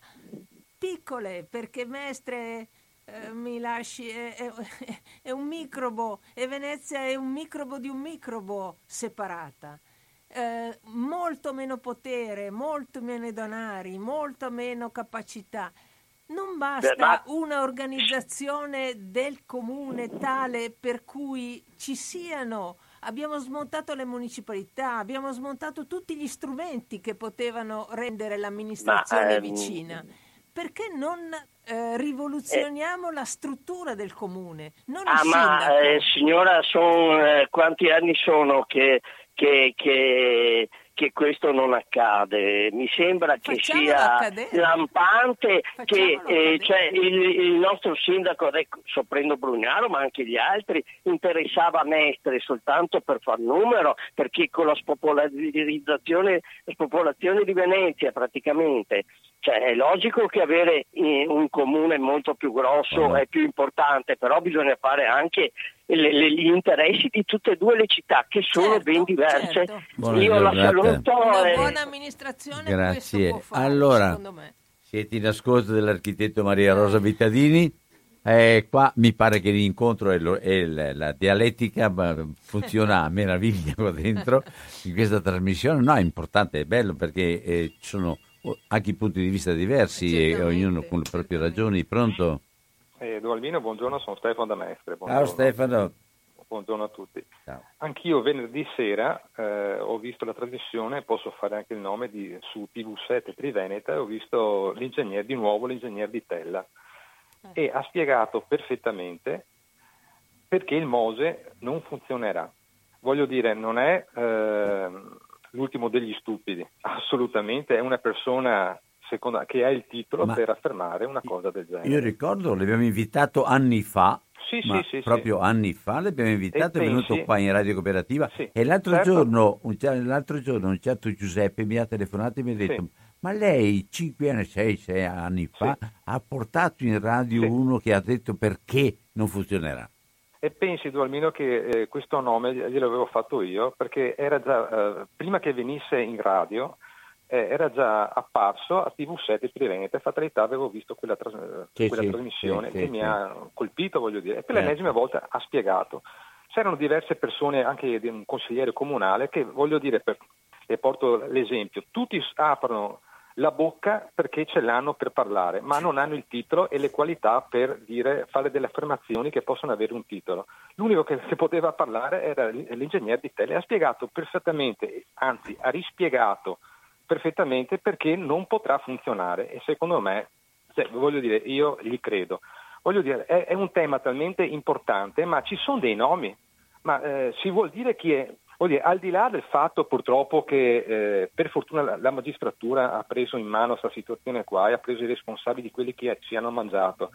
piccole perché Mestre eh, mi lasci, è, è, è, un microbo e Venezia è un microbo di un microbo separata. Eh, molto meno potere, molto meno molto meno capacità. Non basta un'organizzazione del comune tale per cui ci siano abbiamo smontato le municipalità, abbiamo smontato tutti gli strumenti che potevano rendere l'amministrazione Ma, ehm... vicina. Perché non eh, rivoluzioniamo eh. la struttura del comune? Non ah, ma eh, signora, son, eh, quanti anni sono che, che, che che questo non accade. Mi sembra che sia lampante che eh, cioè, il, il, nostro sindaco, ecco, sorprendo Brugnaro, ma anche gli altri, interessava Mestre soltanto per far numero, perché con la spopolarizzazione, la spopolazione di Venezia praticamente cioè, è logico che avere eh, un comune molto più grosso è più importante, però bisogna fare anche le, le, gli interessi di tutte e due le città che sono certo, ben diverse. Certo. Io la saluto. Una buona amministrazione Grazie. Fare, allora, siete in ascolto dell'architetto Maria Rosa Vittadini. Eh, qua mi pare che l'incontro e, lo, e la, la, dialettica funziona a meraviglia qua dentro in questa trasmissione. No, è importante, è bello perché eh, ci sono anche punti di vista diversi e ognuno con le proprie ragioni. Pronto? Eh, Albino, buongiorno, sono Stefano da Mestre. Buongiorno. Ciao Stefano. Buongiorno a tutti. Ciao. Anch'io venerdì sera eh, ho visto la trasmissione, posso fare anche il nome di, su TV7 Triveneta, e ho visto l'ingegner di nuovo, l'ingegner di Tella, eh. e ha spiegato perfettamente perché il Mose non funzionerà. Voglio dire, non è eh, l'ultimo degli stupidi, assolutamente, è una persona seconda, che ha il titolo Ma per affermare una cosa del genere. Io ricordo, l'abbiamo invitato anni fa, sì, sì, sì, proprio anni fa l'abbiamo invitato, e è venuto qua in Radio Cooperativa e l'altro, certo. giorno, un, l'altro giorno un certo Giuseppe mi ha telefonato e mi ha detto ma lei 5 anni, 6, 6 anni fa ha portato in radio uno che ha detto perché non funzionerà. E pensi tu almeno che eh, questo nome gliel'avevo fatto io perché era già, eh, prima che venisse in radio eh, era già apparso a TV7 Triveneta, fatalità avevo visto quella, tras- sì, quella sì, trasmissione sì, che mi ha colpito, voglio dire, e per l'ennesima volta ha spiegato. C'erano diverse persone, anche di un consigliere comunale, che voglio dire, per, e porto l'esempio, tutti aprono la bocca perché ce l'hanno per parlare, ma non hanno il titolo e le qualità per dire, fare delle affermazioni che possono avere un titolo. L'unico che, che poteva parlare era l'ingegnere di Tele, ha spiegato perfettamente, anzi ha rispiegato perfettamente perché non potrà funzionare e secondo me, cioè, voglio dire, io gli credo. Voglio dire, è, è, un tema talmente importante, ma ci sono dei nomi, ma eh, si vuol dire chi è, dire, al di là del fatto purtroppo che eh, per fortuna la, la, magistratura ha preso in mano questa situazione qua e ha preso i responsabili di quelli che ci hanno mangiato.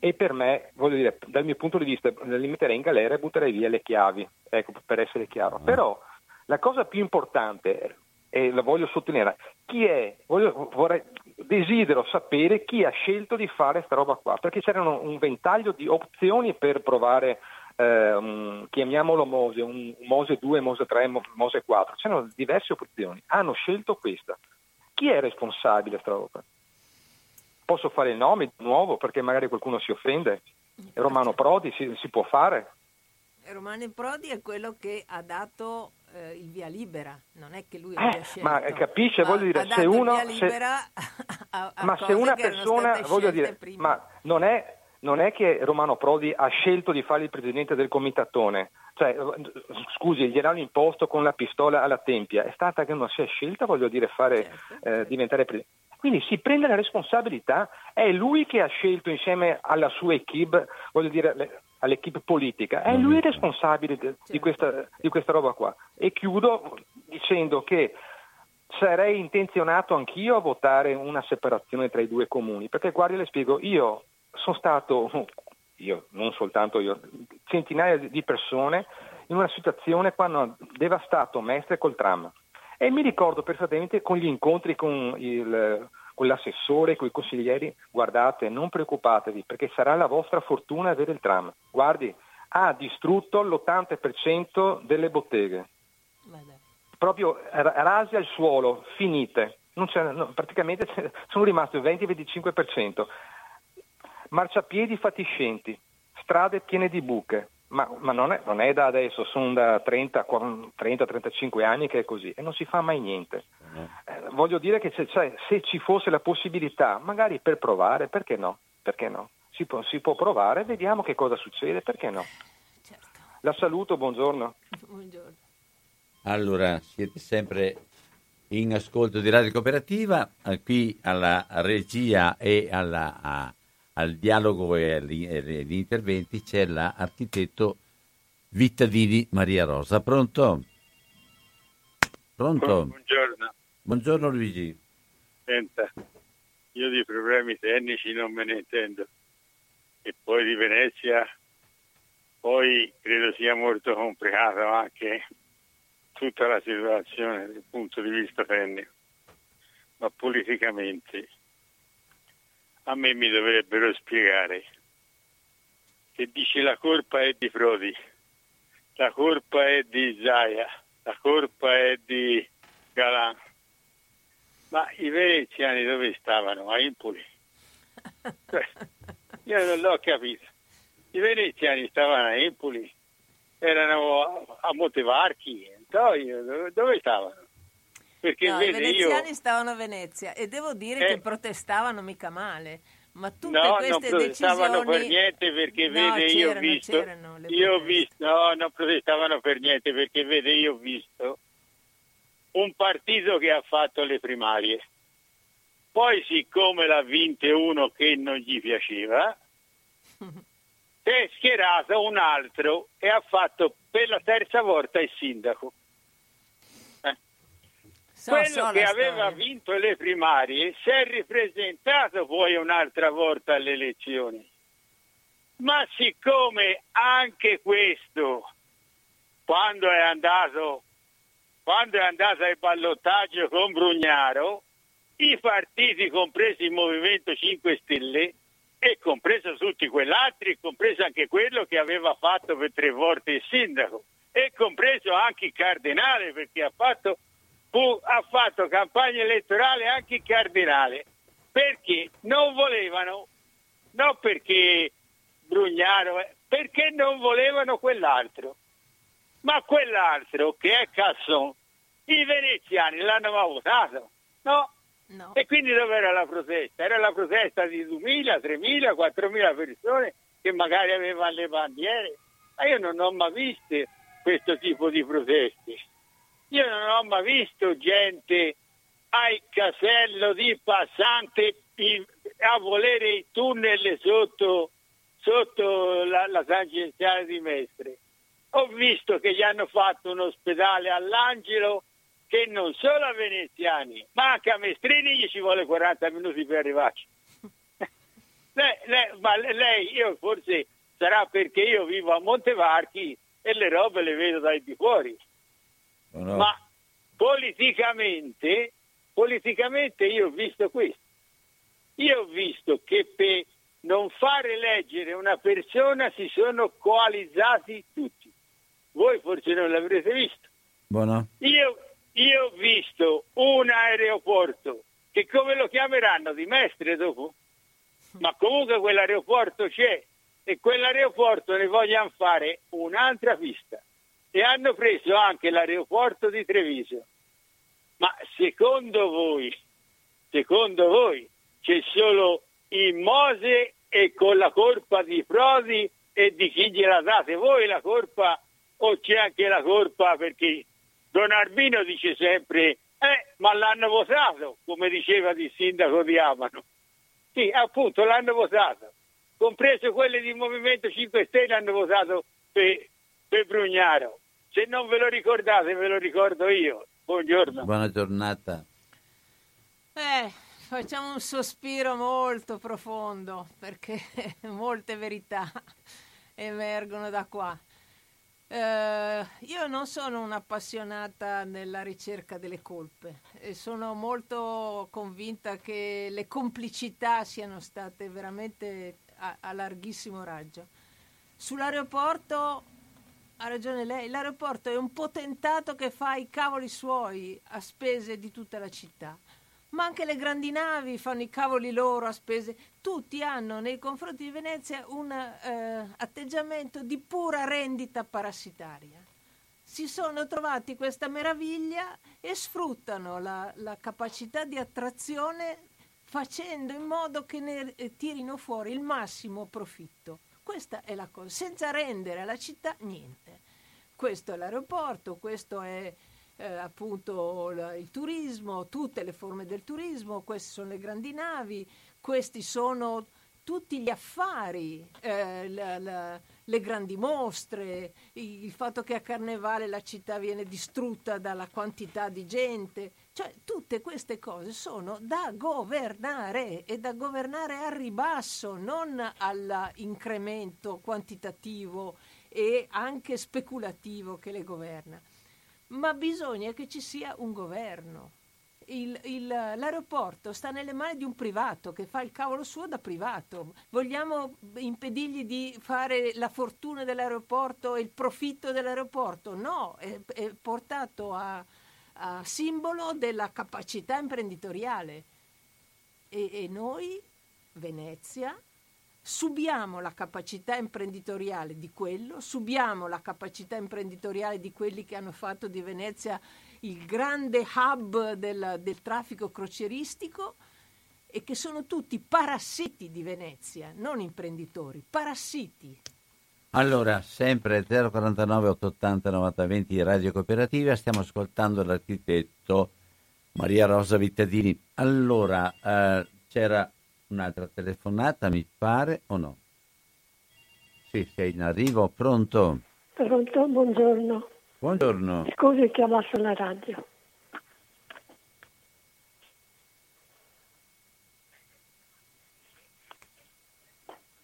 E per me, voglio dire, dal mio punto di vista, li metterei in galera e butterei via le chiavi, ecco, per essere chiaro. Mm. Però la cosa più importante e la voglio sottolineare, chi è, voglio, vorrei, desidero sapere chi ha scelto di fare questa roba qua, perché c'erano un ventaglio di opzioni per provare, eh, un, chiamiamolo Mose, un Mose 2, Mose 3, Mose 4, c'erano diverse opzioni, hanno scelto questa. Chi è responsabile questa roba? Posso fare il nome di nuovo perché magari qualcuno si offende? Romano Prodi si, si può fare? Romano Prodi è quello che ha dato eh, il via libera, non è che lui Eh, abbia scelto. ma capisce, voglio dire, se uno- se- a, a ma se una persona, voglio dire, prima. ma non è, non è che Romano Prodi ha scelto di fare il presidente del comitatone, cioè, eh, scusi, gliel'hanno imposto con la pistola alla tempia, è stata che non si è scelta, voglio dire, fare, Certo, eh, certo. diventare presidente. Quindi si prende la responsabilità, è lui che ha scelto insieme alla sua equipe, voglio dire, le- all'equipe politica, è lui il responsabile de- di, questa, di questa roba qua. E chiudo dicendo che sarei intenzionato anch'io a votare una separazione tra i due comuni, perché guardi le spiego, io sono stato, io, non soltanto io, centinaia di persone in una situazione quando hanno devastato Mestre col tram. E mi ricordo perfettamente con gli incontri con, il, con l'assessore, con i consiglieri, guardate, non preoccupatevi perché sarà la vostra fortuna avere il tram. Guardi, ha distrutto l'80% delle botteghe proprio ra- rasi al suolo, finite. Non c'è- no, praticamente sono rimasti il 20-25%. Marciapiedi fatiscenti, strade piene di buche, ma, ma non, è, non è da adesso, sono da 30, 30-35 anni che è così e non si fa mai niente. Eh, voglio dire che se, cioè, se ci fosse la possibilità, magari per provare, perché no? Perché no? Si può, si può provare, vediamo che cosa succede, perché no? Certo. La saluto, buongiorno. Buongiorno. Allora, siete sempre in ascolto di Radio Cooperativa, eh, qui alla regia e alla- a- al dialogo e agli, interventi c'è l'architetto Vittadini Maria Rosa. Pronto? Pronto? Buongiorno, Buongiorno Luigi. senta, io di problemi tecnici non me ne intendo e poi di Venezia, poi credo sia molto complicato anche tutta la situazione dal punto di vista tecnico, ma politicamente a me mi dovrebbero spiegare che dice la colpa è di Prodi, la colpa è di Zaia, la colpa è di Galan. Ma i veneziani dove stavano? A Impoli. Cioè, io non l'ho capito. I veneziani stavano a Empoli, erano a, Montevarchi, dove stavano? Perché No, i vede veneziani io... stavano a Venezia e devo dire Eh. che protestavano mica male. Ma tutte No, non queste protestavano decisioni... per niente perché No, vede io ho visto, io ho visto, no, non protestavano per niente perché vede io ho visto un partito che ha fatto le primarie. Poi siccome l'ha vinte uno che non gli piaceva, si è schierato un altro e ha fatto per la terza volta il sindaco. Eh. So, Quello so la che aveva storia. vinto le primarie si è ripresentato poi un'altra volta alle elezioni. Ma siccome anche questo, quando è andato, quando è andato al ballottaggio con Brugnaro, i partiti, compresi il Movimento 5 Stelle, e compreso tutti quell'altri, compreso anche quello che aveva fatto per tre volte il sindaco, e compreso anche il cardinale, perché ha fatto, fu- ha fatto campagna elettorale anche il cardinale, perché non volevano, non perché Brugnaro, eh, perché non volevano quell'altro. Ma quell'altro che è Casson, i veneziani l'hanno mai votato, no? No. E quindi dove era la protesta? Era la protesta di 2.000, 3.000, 4.000 persone che magari avevano le bandiere. Ma io non ho mai visto questo tipo di proteste. Io non ho mai visto gente al casello di passante a volere i tunnel sotto, sotto la, la tangenziale di Mestre. Ho visto che gli hanno fatto un ospedale all'Angelo che non solo a veneziani, ma anche a Mestrini gli ci vuole 40 minuti per arrivarci. lei, lei- ma lei, io forse sarà perché io vivo a Montevarchi e le robe le vedo dai di fuori. No, no. Ma politicamente, politicamente io ho visto questo. Io ho visto che per non far eleggere una persona si sono coalizzati tutti. Voi forse non l'avrete visto. Buono? Io, io ho visto un aeroporto che come lo chiameranno di Mestre dopo? Ma comunque quell'aeroporto c'è e quell'aeroporto ne vogliono fare un'altra pista. E hanno preso anche l'aeroporto di Treviso. Ma secondo voi, secondo voi, c'è solo il Mose e con la colpa di Prodi e di chi gliela date voi la colpa o c'è anche la colpa perché Don Arbino dice sempre eh, ma l'hanno votato, come diceva il sindaco di Amano. Sì, appunto, l'hanno votato. Compreso quelli del Movimento 5 Stelle hanno votato per, per Brugnaro. Se non ve lo ricordate, ve lo ricordo io. Buongiorno. Buona giornata. Eh, facciamo un sospiro molto profondo perché molte verità emergono da qua. Eh, io non sono un'appassionata nella ricerca delle colpe e sono molto convinta che le complicità siano state veramente a, a larghissimo raggio. Sull'aeroporto ha ragione lei, l'aeroporto è un potentato che fa i cavoli suoi a spese di tutta la città ma anche le grandi navi fanno i cavoli loro a spese. Tutti hanno nei confronti di Venezia un eh, atteggiamento di pura rendita parassitaria. Si sono trovati questa meraviglia e sfruttano la, la capacità di attrazione facendo in modo che ne eh, tirino fuori il massimo profitto. Questa è la cosa, senza rendere alla città niente. Questo è l'aeroporto, questo è eh, appunto il turismo, tutte le forme del turismo, queste sono le grandi navi, questi sono tutti gli affari, eh, la, la, le grandi mostre, il, il fatto che a Carnevale la città viene distrutta dalla quantità di gente, cioè tutte queste cose sono da governare e da governare al ribasso, non all'incremento quantitativo e anche speculativo che le governa ma bisogna che ci sia un governo. Il, il, l'aeroporto sta nelle mani di un privato che fa il cavolo suo da privato. Vogliamo impedirgli di fare la fortuna dell'aeroporto e il profitto dell'aeroporto? No, è, è portato a, a, simbolo della capacità imprenditoriale. E, e noi, Venezia, subiamo la capacità imprenditoriale di quello, subiamo la capacità imprenditoriale di quelli che hanno fatto di Venezia il grande hub del, del traffico crocieristico e che sono tutti parassiti di Venezia, non imprenditori, parassiti. Allora, sempre 049 880 9020 Radio Cooperativa, stiamo ascoltando l'architetto Maria Rosa Vittadini. Allora, eh, c'era Un'altra telefonata, mi pare, o no? Sì, sei in arrivo, pronto? Pronto, buongiorno. Buongiorno. Scusi, chiamato la radio.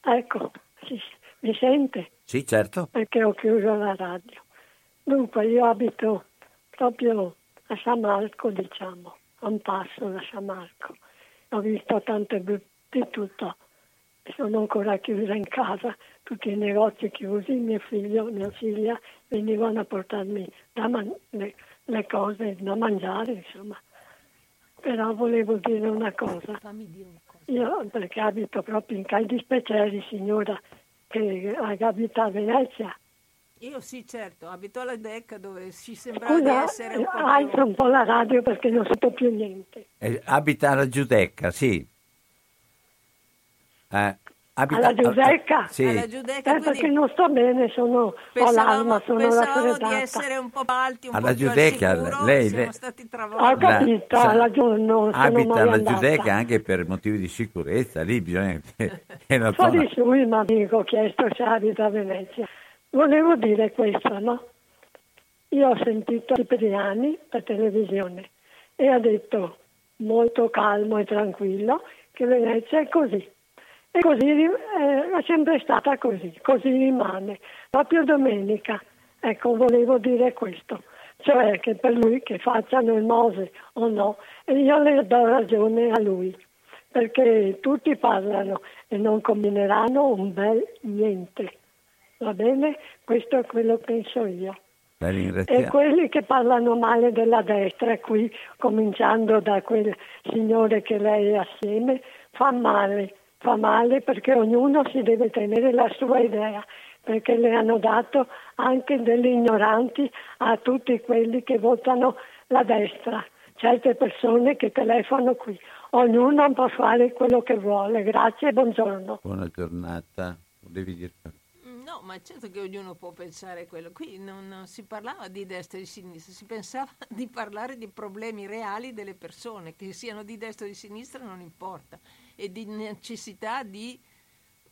Ecco, sì, mi sente? Sì, certo. Perché ho chiuso la radio. Dunque, io abito proprio a San Marco, diciamo, a un passo da San Marco. Ho visto tante di tutto. Sono ancora chiusa in casa, tutti i negozi chiusi, mio figlio, mia figlia venivano a portarmi man- le, le, cose da mangiare, insomma. Però volevo dire una cosa. Io, perché abito proprio in Caldi Speceri, signora, che abita a Venezia. Io sì, certo, abito alla Decca dove ci sembra di essere un po'... Alzo un po' la radio perché non sento più niente. Eh, abita alla Giudecca, sì. Eh, abita, alla Giudecca? Sì. Alla Giudecca eh, perché non sto bene, sono pensavamo, ho sono pensavamo di essere un po' alti, un alla po' Giudecca, più al sicuro, lei, siamo lei, stati travolti. Ho capito, sa, alla non abita alla. Giudecca anche per motivi di sicurezza, lì bisogna... È una Fuori su il mio amico ho chiesto se abita a Venezia. Volevo dire questo, no? Io ho sentito Cipriani per televisione e ha detto molto calmo e tranquillo che Venezia è così. E così eh, è sempre stata così, così rimane. Proprio domenica, ecco, volevo dire questo, cioè che per lui che facciano il Mose o no, e io le do ragione a lui, perché tutti parlano e non combineranno un bel niente. Va bene? Questo è quello che penso io. E quelli che parlano male della destra qui, cominciando da quel signore che lei è assieme, fa male fa male perché ognuno si deve tenere la sua idea, perché le hanno dato anche degli ignoranti a tutti quelli che votano la destra. Certe persone che telefonano qui, ognuno può fare quello che vuole. Grazie e buongiorno. Buona giornata. Volevi dire No, ma certo che ognuno può pensare quello. Qui non, non, si parlava di destra e di sinistra, si pensava di parlare di problemi reali delle persone, che siano di destra o di sinistra non importa, e di necessità di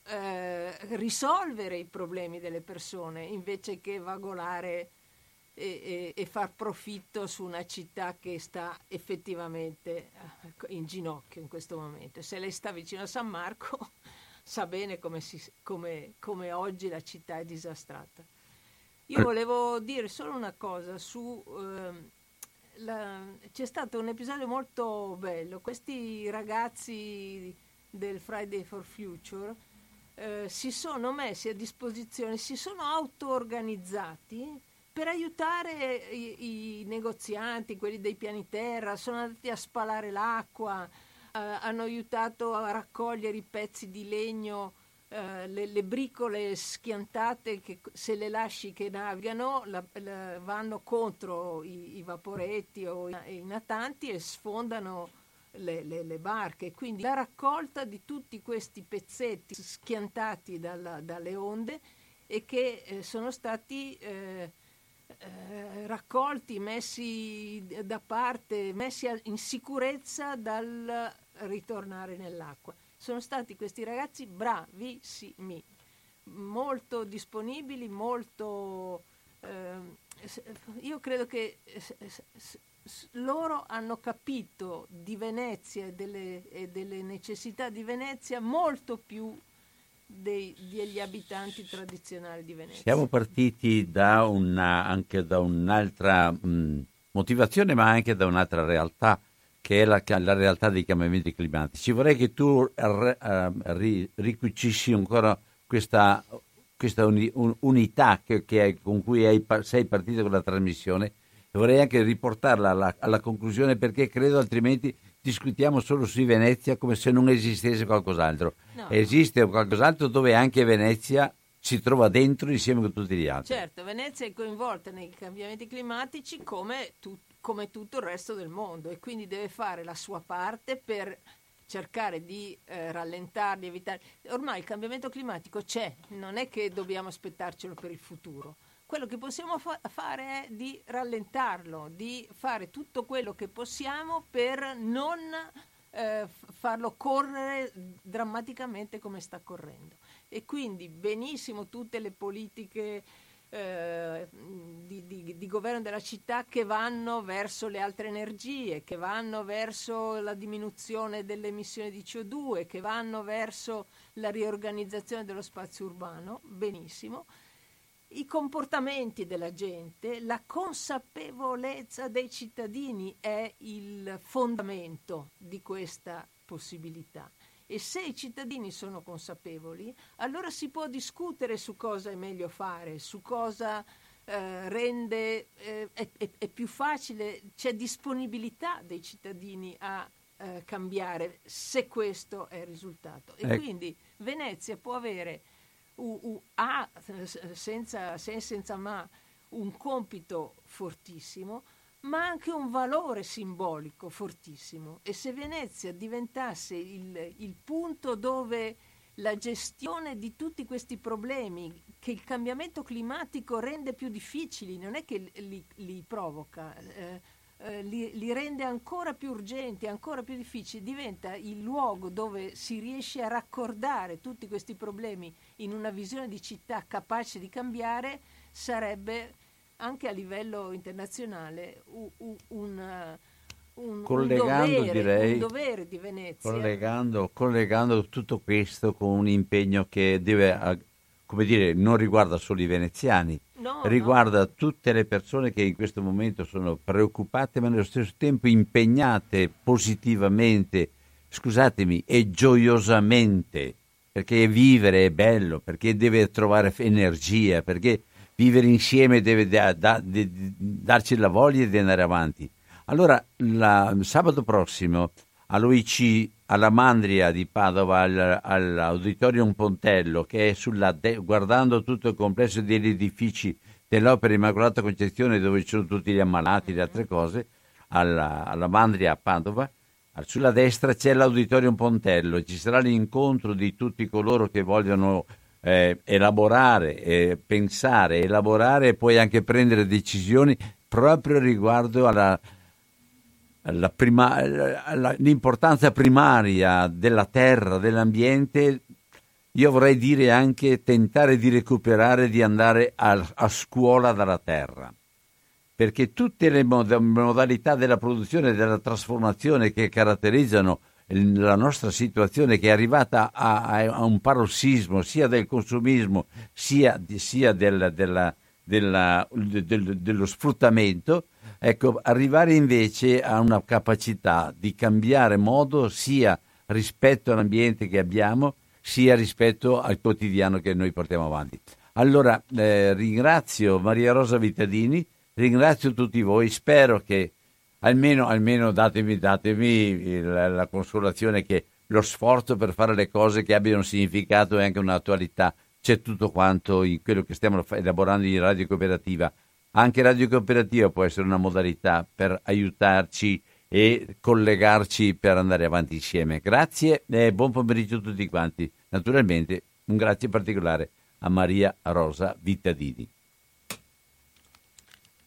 eh, risolvere i problemi delle persone invece che vagolare e, e, e, far profitto su una città che sta effettivamente eh, in ginocchio in questo momento. Se lei sta vicino a San Marco sa bene come, si, come, come oggi la città è disastrata. Io volevo dire solo una cosa su... Eh, la, c'è stato un episodio molto bello. Questi ragazzi del Friday for Future eh, si sono messi a disposizione, si sono auto-organizzati per aiutare i, i, negozianti, quelli dei piani terra, sono andati a spalare l'acqua, eh, hanno aiutato a raccogliere i pezzi di legno, eh, le, le, bricole schiantate che se le lasci che navigano la, la, vanno contro i, i vaporetti o i, i, natanti e sfondano le, le, le, barche. Quindi la raccolta di tutti questi pezzetti schiantati dalla, dalle onde e che eh, sono stati eh, eh, raccolti, messi da parte, messi in sicurezza dal ritornare nell'acqua. Sono stati questi ragazzi bravissimi, molto disponibili, molto... Eh, io credo che loro hanno capito di Venezia e delle, e delle necessità di Venezia molto più dei, degli abitanti tradizionali di Venezia. Siamo partiti da una, anche da un'altra mh, motivazione, ma anche da un'altra realtà, che è la, la realtà dei cambiamenti climatici. Vorrei che tu r, uh, ricucissi ancora questa, questa uni, un, unità che, che, con cui hai, sei partito con la trasmissione. Vorrei anche riportarla alla, alla conclusione perché credo altrimenti discutiamo solo su Venezia come se non esistesse qualcos'altro. No. Esiste qualcos'altro dove anche Venezia si trova dentro insieme con tutti gli altri. Certo, Venezia è coinvolta nei cambiamenti climatici come, tu, come tutto il resto del mondo e quindi deve fare la sua parte per cercare di eh, rallentarli, evitare. Ormai il cambiamento climatico c'è, non è che dobbiamo aspettarcelo per il futuro quello che possiamo fa- fare è di rallentarlo, di fare tutto quello che possiamo per non eh, farlo correre drammaticamente come sta correndo. E quindi benissimo tutte le politiche eh, di, di, di, governo della città che vanno verso le altre energie, che vanno verso la diminuzione delle emissioni di CO2, che vanno verso la riorganizzazione dello spazio urbano, benissimo i comportamenti della gente, la consapevolezza dei cittadini è il fondamento di questa possibilità. E se i cittadini sono consapevoli, allora si può discutere su cosa è meglio fare, su cosa eh, rende eh, è, è, più facile, c'è disponibilità dei cittadini a eh, cambiare se questo è il risultato. E ecco. quindi Venezia può avere u, u, ha senza, senza ma un compito fortissimo, ma anche un valore simbolico fortissimo. E se Venezia diventasse il, il punto dove la gestione di tutti questi problemi che il cambiamento climatico rende più difficili, non è che li, li provoca, eh, eh, li, li, rende ancora più urgenti, ancora più difficili, diventa il luogo dove si riesce a raccordare tutti questi problemi in una visione di città capace di cambiare, sarebbe anche a livello internazionale un, un, un, collegando, dovere, direi, un dovere di Venezia. Collegando, collegando tutto questo con un impegno che deve, come dire, non riguarda solo i veneziani, no, riguarda no. tutte le persone che in questo momento sono preoccupate ma nello stesso tempo impegnate positivamente, scusatemi, e gioiosamente, perché vivere è bello, perché deve trovare energia, perché vivere insieme deve da, da, da, darci la voglia di andare avanti. Allora, la, sabato prossimo all'OIC alla Mandria di Padova, al, all'Auditorium Pontello, che è sulla de- guardando tutto il complesso degli edifici dell'Opera Immacolata Concezione, dove ci sono tutti gli ammalati e altre cose, alla, alla Mandria a Padova, sulla destra c'è l'Auditorium Pontello, ci sarà l'incontro di tutti coloro che vogliono eh, elaborare, eh, pensare, elaborare e poi anche prendere decisioni proprio riguardo alla, alla prima, alla, l'importanza primaria della terra, dell'ambiente. Io vorrei dire anche tentare di recuperare, di andare a, a scuola dalla terra perché tutte le modalità della produzione e della trasformazione che caratterizzano la nostra situazione che è arrivata a, a un parossismo sia del consumismo sia, sia del, della, della, del, dello sfruttamento, ecco, arrivare invece a una capacità di cambiare modo sia rispetto all'ambiente che abbiamo, sia rispetto al quotidiano che noi portiamo avanti. Allora eh, ringrazio Maria Rosa Vittadini, ringrazio tutti voi, spero che almeno, almeno datemi, datemi la, la, consolazione che lo sforzo per fare le cose che abbiano un significato e anche un'attualità c'è tutto quanto in quello che stiamo elaborando in Radio Cooperativa. Anche Radio Cooperativa può essere una modalità per aiutarci e collegarci per andare avanti insieme. Grazie e buon pomeriggio a tutti quanti. Naturalmente un grazie particolare a Maria Rosa Vittadini.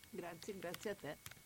Grazie, grazie a te.